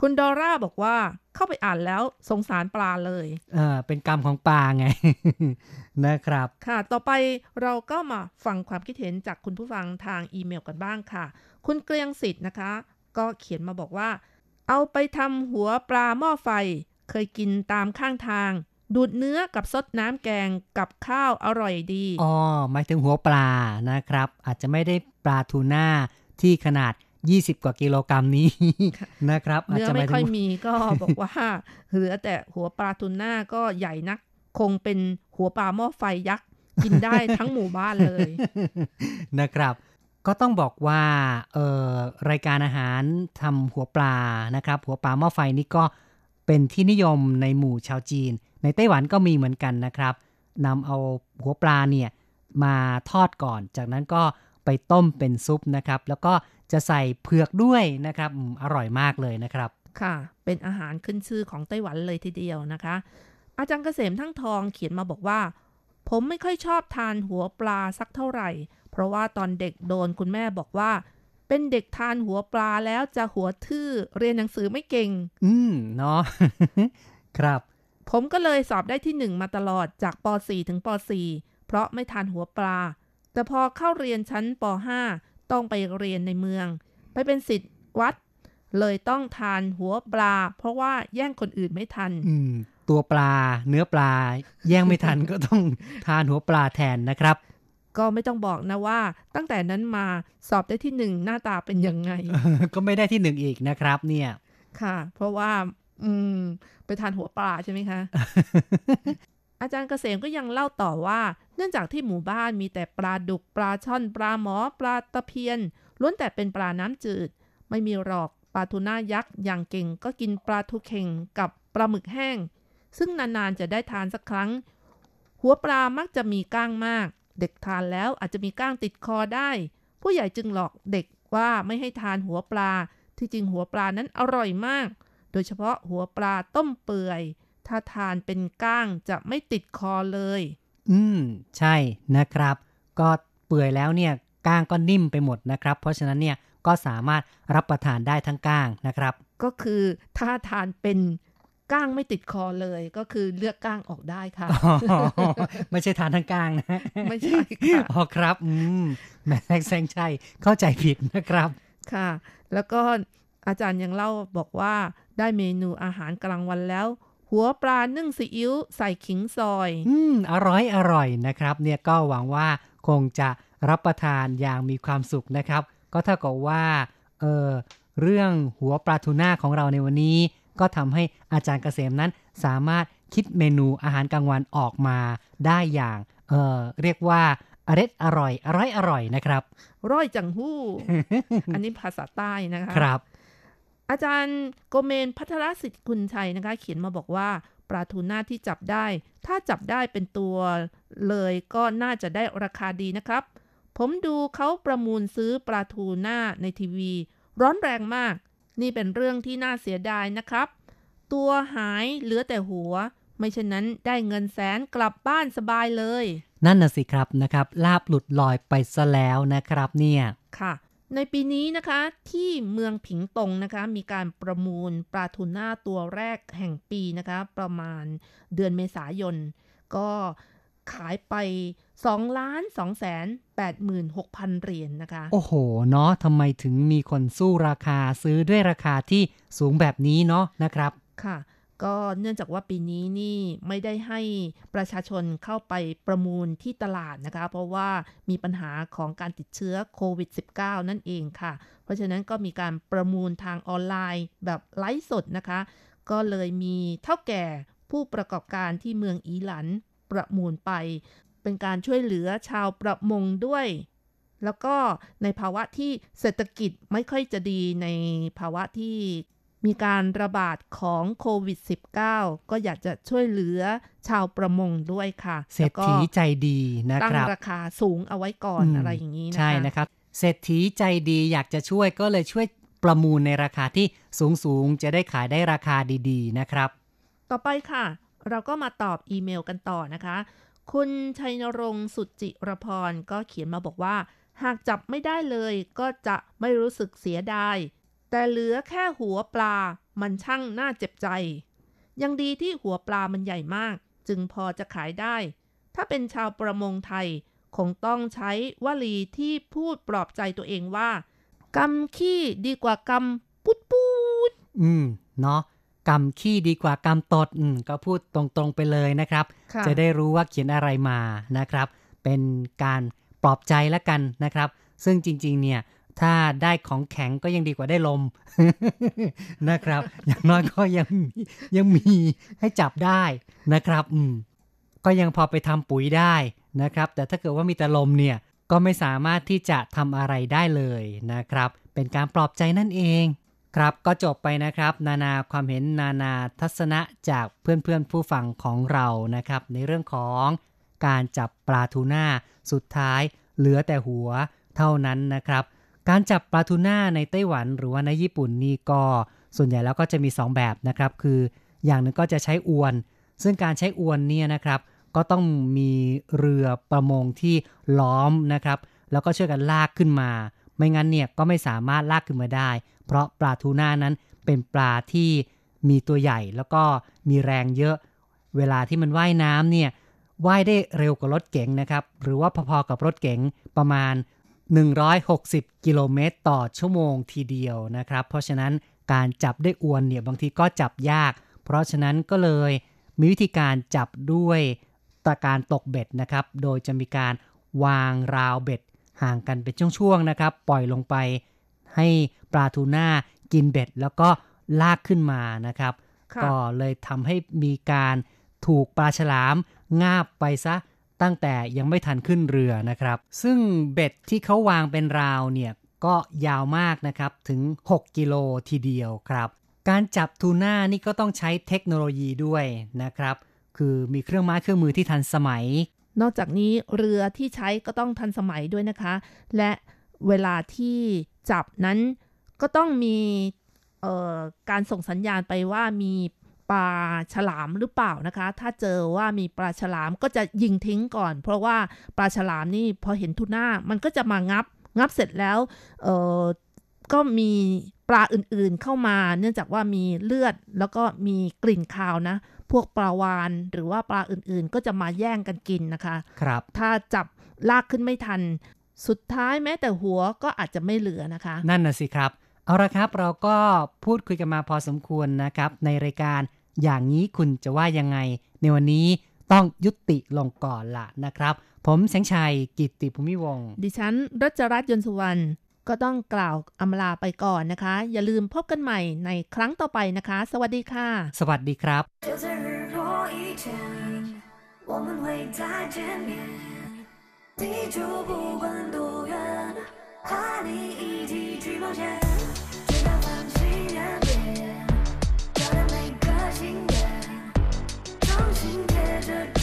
Speaker 3: คุณดอร่าบอกว่าเข้าไปอ่านแล้วสงสารปลาเลย
Speaker 4: เออเป็นกรรมของปลาไงนะครับ
Speaker 3: ค่ะ ต่อไปเราก็มาฟังความคิดเห็นจากคุณผู้ฟังทางอีเมลกันบ้างค่ะ คุณเกรียงสิทธิ์นะคะ ก็เขียนมาบอกว่า เอาไปทำหัวปลาหม้อไฟ เคยกินตามข้างทาง ดูดเนื้อกับซดน้ำแกงกับข้าวอร่อยดี
Speaker 4: อ๋อหมายถึงหัวปลานะครับ อาจจะไม่ได้ปลาทูน่าที่ขนาด 20 กว่ากิโลกรัมนี้นะครับอาจ
Speaker 3: เนื้อ
Speaker 4: จะห
Speaker 3: ไม่
Speaker 4: มายถึ
Speaker 3: ค่อย
Speaker 4: ง
Speaker 3: มีก็บอกว่าเหลือแต่หัวปลาทูน่าก็ใหญ่นัก คงเป็นหัวปลาหม้อไฟยักษ์กินได้ทั้งหมู่บ้านเลย
Speaker 4: นะครับ ก็ต้องบอกว่าเอ่อรายการอาหารทำหัวปลานะครับ หัวปลาหม้อไฟนี่ก็เป็นที่นิยมในหมู่ชาวจีน ในไต้หวันก็มีเหมือนกันนะครับนำเอาหัวปลาเนี่ยมาทอดก่อน จากนั้นก็ไปต้มเป็นซุปนะครับ แล้วก็จะใส่เผือกด้วยนะครับอืมอร่อยมากเลยนะครับ
Speaker 3: ค่ะ เป็นอาหารขึ้นชื่อของไต้หวันเลยทีเดียวนะคะ อาจารย์เกษมทั้งทองเขียนมาบอกว่า ผมไม่ค่อยชอบทานหัวปลาสักเท่าไหร่ เพราะว่าตอนเด็กโดนคุณแม่บอกว่า เป็นเด็กทานหัวปลาแล้วจะหัวทื่อเรียนหนังสือไม่เก่ง
Speaker 4: อืมเนาะครับ
Speaker 3: ผมก็เลยสอบได้ที่หนึ่งมาตลอดจากป .4 ถึงป .4 เพราะไม่ทานหัวปลา แต่พอเข้าเรียนชั้นป .5 ต้องไปเรียนในเมือง ไปเป็นสิทธิ์วัด เลยต้องทานหัวปลา เพราะว่าแย่งคนอื่นไม่ทัน
Speaker 4: อืมตัวปลา เนื้อปลา แย่งไม่ทันก็ต้องทานหัวปลาแทนนะครับ
Speaker 3: ก็ไม่ต้องบอกนะว่า ตั้งแต่นั้นมาสอบได้ที่หนึ่งหน้าตาเป็นยังไง
Speaker 4: ก็ไม่ได้ที่หนึ่งอีกนะครับ เนี่ย
Speaker 3: ค่ะ เพราะว่า อืม ไปทานหัวปลาใช่ไหมคะ อาจารย์เกษมก็ยังเล่าต่อว่า เนื่องจากที่หมู่บ้านมีแต่ปลาดุกปลาช่อนปลาหมอปลาตะเพียนล้วนแต่เป็นปลาน้ำจืด ไม่มีหรอกปลาทูน่ายักษ์อย่างเก่งก็กินปลาทูเข่งกับปลาหมึกแห้ง ซึ่งนานๆจะได้ทานสักครั้ง หัวปลามักจะมีก้างมาก เด็กทานแล้วอาจจะมีก้างติดคอได้ ผู้ใหญ่จึงหลอกเด็กว่าไม่ให้ทานหัวปลา ที่จริงหัวปลานั้นอร่อยมาก โดยเฉพาะหัวปลาต้มเปื่อย ถ้าทานเป็นก้างจะไม่ติดคอเลย
Speaker 4: อืม ใช่นะครับ ก็เปื่อยแล้วเนี่ยก้างก็นิ่มไปหมดนะครับ เพราะฉะนั้นเนี่ยก็สามารถรับประทานได้ทั้งก้างนะครับ
Speaker 3: ก็คือถ้าทานเป็นก้างไม่ติดคอเลยก็คือเลือกก้างออกได้ค่ะ
Speaker 4: ไม่ใช่ทานทั้งก้างนะ
Speaker 3: ไม่ใช่ค่ะ
Speaker 4: อ๋อครับ อืมแหม่แซงชัยเข้าใจผิดนะครับ
Speaker 3: ค่ะ แล้วก็อาจารย์ยังเล่าบอกว่า ได้เมนูอาหารกลางวันแล้ว หัวปลานึ่งซีอิ๊วใส่ขิงซอย
Speaker 4: อืม อร่อยอร่อยนะครับ เนี่ยก็หวังว่าคงจะรับประทานอย่างมีความสุขนะครับ ก็เท่ากับว่าเออเรื่องหัวปลาทูน่าของเราในวันนี้ ก็ทำให้อาจารย์เกษมนั้นสามารถคิดเมนูอาหารกลางวันออกมาได้อย่างเออเรียกว่าอร็ดอร่อย อร่อย อร่อยนะครับ
Speaker 3: ร้อยจังหู้ อันนี้ภาษาใต้นะคะ
Speaker 4: ครับ
Speaker 3: อาจารย์โกเมนพัทรสิทธิ์คุณชัยนะคะ เขียนมาบอกว่าปลาทูน่าที่จับได้ ถ้าจับได้เป็นตัวเลยก็น่าจะได้ราคาดีนะครับ ผมดูเขาประมูลซื้อปลาทูน่าในทีวี ร้อนแรงมาก นี่เป็นเรื่องที่น่าเสียดายนะครับ ตัวหายเหลือแต่หัว ไม่เช่นนั้นได้เงินแสนกลับบ้านสบายเลย
Speaker 4: นั่นน่ะสิครับนะครับ ลาบหลุดลอยไปซะแล้วนะครับเนี่ย
Speaker 3: ค่ะ ในปีนี้นะคะที่เมืองผิงตงนะคะมีการประมูลปลาทูน่าตัวแรกแห่งปีนะคะประมาณเดือนเมษายน ก็ขายไป2ล้าน2แสน8หมื่น6พันเหรียญนนะคะ
Speaker 4: โอ้โห เนาะทำไมถึงมีคนสู้ราคาซื้อด้วยราคาที่สูงแบบนี้เนาะนะครับ
Speaker 3: ค่ะ ก็เนื่องจากว่าปีนี้นี่ไม่ได้ให้ประชาชนเข้าไปประมูลที่ตลาดนะคะ เพราะว่ามีปัญหาของการติดเชื้อโควิด -19 นั่นเองค่ะ เพราะฉะนั้นก็มีการประมูลทางออนไลน์แบบไลฟ์สดนะคะ ก็เลยมีเท่าแก่ผู้ประกอบการที่เมืองอีหลันประมูลไป เป็นการช่วยเหลือชาวประมงด้วยแล้วก็ในภาวะที่เศรษฐกิจไม่ค่อยจะดีในภาวะที่ มีการระบาดของโควิด -19 ก็อยากจะช่วยเหลือชาวประมงด้วยค่ะ
Speaker 4: เศรษฐีใจดีนะ
Speaker 3: ตั้ง
Speaker 4: ครับ
Speaker 3: ราคาสูงเอาไว้ก่อน
Speaker 4: อืม
Speaker 3: อะไรอย่างนี้นะคะ
Speaker 4: ใช่นะครับ เศรษฐีใจดีอยากจะช่วยก็เลยช่วยประมูลในราคาที่สูงสูงๆจะได้ขายได้ราคาดี ๆ นะครับ
Speaker 3: ต่อไปค่ะ เราก็มาตอบอีเมลกันต่อนะคะ คุณชัยนรงค์สุจิรพรก็เขียนมาบอกว่า หากจับไม่ได้เลยก็จะไม่รู้สึกเสียดาย แต่เหลือแค่หัวปลามันช่างน่าเจ็บใจ ยังดีที่หัวปลามันใหญ่มาก จึงพอจะขายได้ ถ้าเป็นชาวประมงไทย คงต้องใช้วลีที่พูดปลอบใจตัวเองว่ากำขี้ดีกว่ากำปุดปูด
Speaker 4: อืม เนาะกำขี้ดีกว่ากำตดอืมก็พูดตรงๆไปเลยนะครับ
Speaker 3: ค่ะ
Speaker 4: จะได้รู้ว่าเขียนอะไรมานะครับ เป็นการปลอบใจแล้วกันนะครับ ซึ่งจริงๆ เนี่ย ถ้าได้ของแข็งก็ยังดีกว่าได้ลมนะครับ อย่างน้อยก็ยังยังมีให้จับได้นะครับ อืมก็ยังพอไปทำปุ๋ยได้นะครับ แต่ถ้าเกิดว่ามีแต่ลมเนี่ยก็ไม่สามารถที่จะทำอะไรได้เลยนะครับ เป็นการปลอบใจนั่นเอง ครับก็จบไปนะครับ นานาความเห็นนานาทัศนะจากเพื่อนๆผู้ฟังของเรานะครับ ในเรื่องของการจับปลาทูน่าสุดท้ายเหลือแต่หัวเท่านั้นนะครับ การจับปลาทูน่าในไต้หวันหรือว่าในญี่ปุ่นนี่ก็ส่วนใหญ่แล้วก็จะมี 2 แบบนะครับ คืออย่างหนึ่งก็จะใช้อวน ซึ่งการใช้อวนเนี่ยนะครับ ก็ต้องมีเรือประมงที่ล้อมนะครับ แล้วก็ช่วยกันลากขึ้นมา ไม่งั้นเนี่ยก็ไม่สามารถลากขึ้นมาได้ เพราะปลาทูน่านั้นเป็นปลาที่มีตัวใหญ่แล้วก็มีแรงเยอะ เวลาที่มันว่ายน้ำเนี่ยว่ายได้เร็วกว่ารถเก๋งนะครับ หรือว่าพอๆกับรถเก๋งประมาณ 160 กิโลเมตรต่อชั่วโมงทีเดียวนะครับ เพราะฉะนั้นการจับได้อวนเนี่ยบางทีก็จับยาก เพราะฉะนั้นก็เลยมีวิธีการจับด้วยตะการตกเบ็ดนะครับ โดยจะมีการวางราวเบ็ดห่างกันเป็นช่วงๆนะครับ ปล่อยลงไป ให้ปลาทูน่ากินเบ็ด แล้วก็ลากขึ้นมานะครับ
Speaker 3: ค่ะ
Speaker 4: ก็เลยทำให้มีการถูกปลาฉลามงาบไปซะ ตั้งแต่ยังไม่ทันขึ้นเรือนะครับ ซึ่งเบ็ดที่เขาวางเป็นราวเนี่ยก็ยาวมากนะครับถึง 6 กิโลทีเดียวครับ การจับทูน่านี่ก็ต้องใช้เทคโนโลยีด้วยนะครับ คือมีเครื่องไม้เครื่องมือที่ทันสมัย
Speaker 3: นอกจากนี้เรือที่ใช้ก็ต้องทันสมัยด้วยนะคะ และเวลาที่จับนั้นก็ต้องมีการส่งสัญญาณไปว่ามี ปลาฉลามหรือเปล่านะคะ ถ้าเจอว่ามีปลาฉลามก็จะยิงทิ้งก่อน เพราะว่าปลาฉลามนี่พอเห็นทูน่ามันก็จะมางับ งับเสร็จแล้วเอ่อก็มีปลาอื่นๆเข้ามา เนื่องจากว่ามีเลือดแล้วก็มีกลิ่นคาวนะ พวกปลาวานหรือว่าปลาอื่นๆ ก็จะมาแย่งกันกินนะคะ
Speaker 4: ครับ
Speaker 3: ถ้าจับลากขึ้นไม่ทัน สุดท้ายแม้แต่หัวก็อาจจะไม่เหลือนะคะ
Speaker 4: นั่นน่ะสิครับ เอาละครับเราก็พูดคุยกันมาพอสมควรนะครับ ในรายการ อย่างนี้คุณจะว่ายังไง ในวันนี้ต้องยุติลงก่อนละนะครับ ผมแสงชัยกิตติภูมิวง
Speaker 3: ดิฉันรัชรัตน์ยนสุวรรณก็ต้องกล่าวอำลาไปก่อนนะคะ อย่าลืมพบกันใหม่ในครั้งต่อไปนะคะ สวัสดีค่ะ
Speaker 4: สวัสดีครับ，
Speaker 6: 地球不管多远，和你一起去冒险。心愿。掌心贴着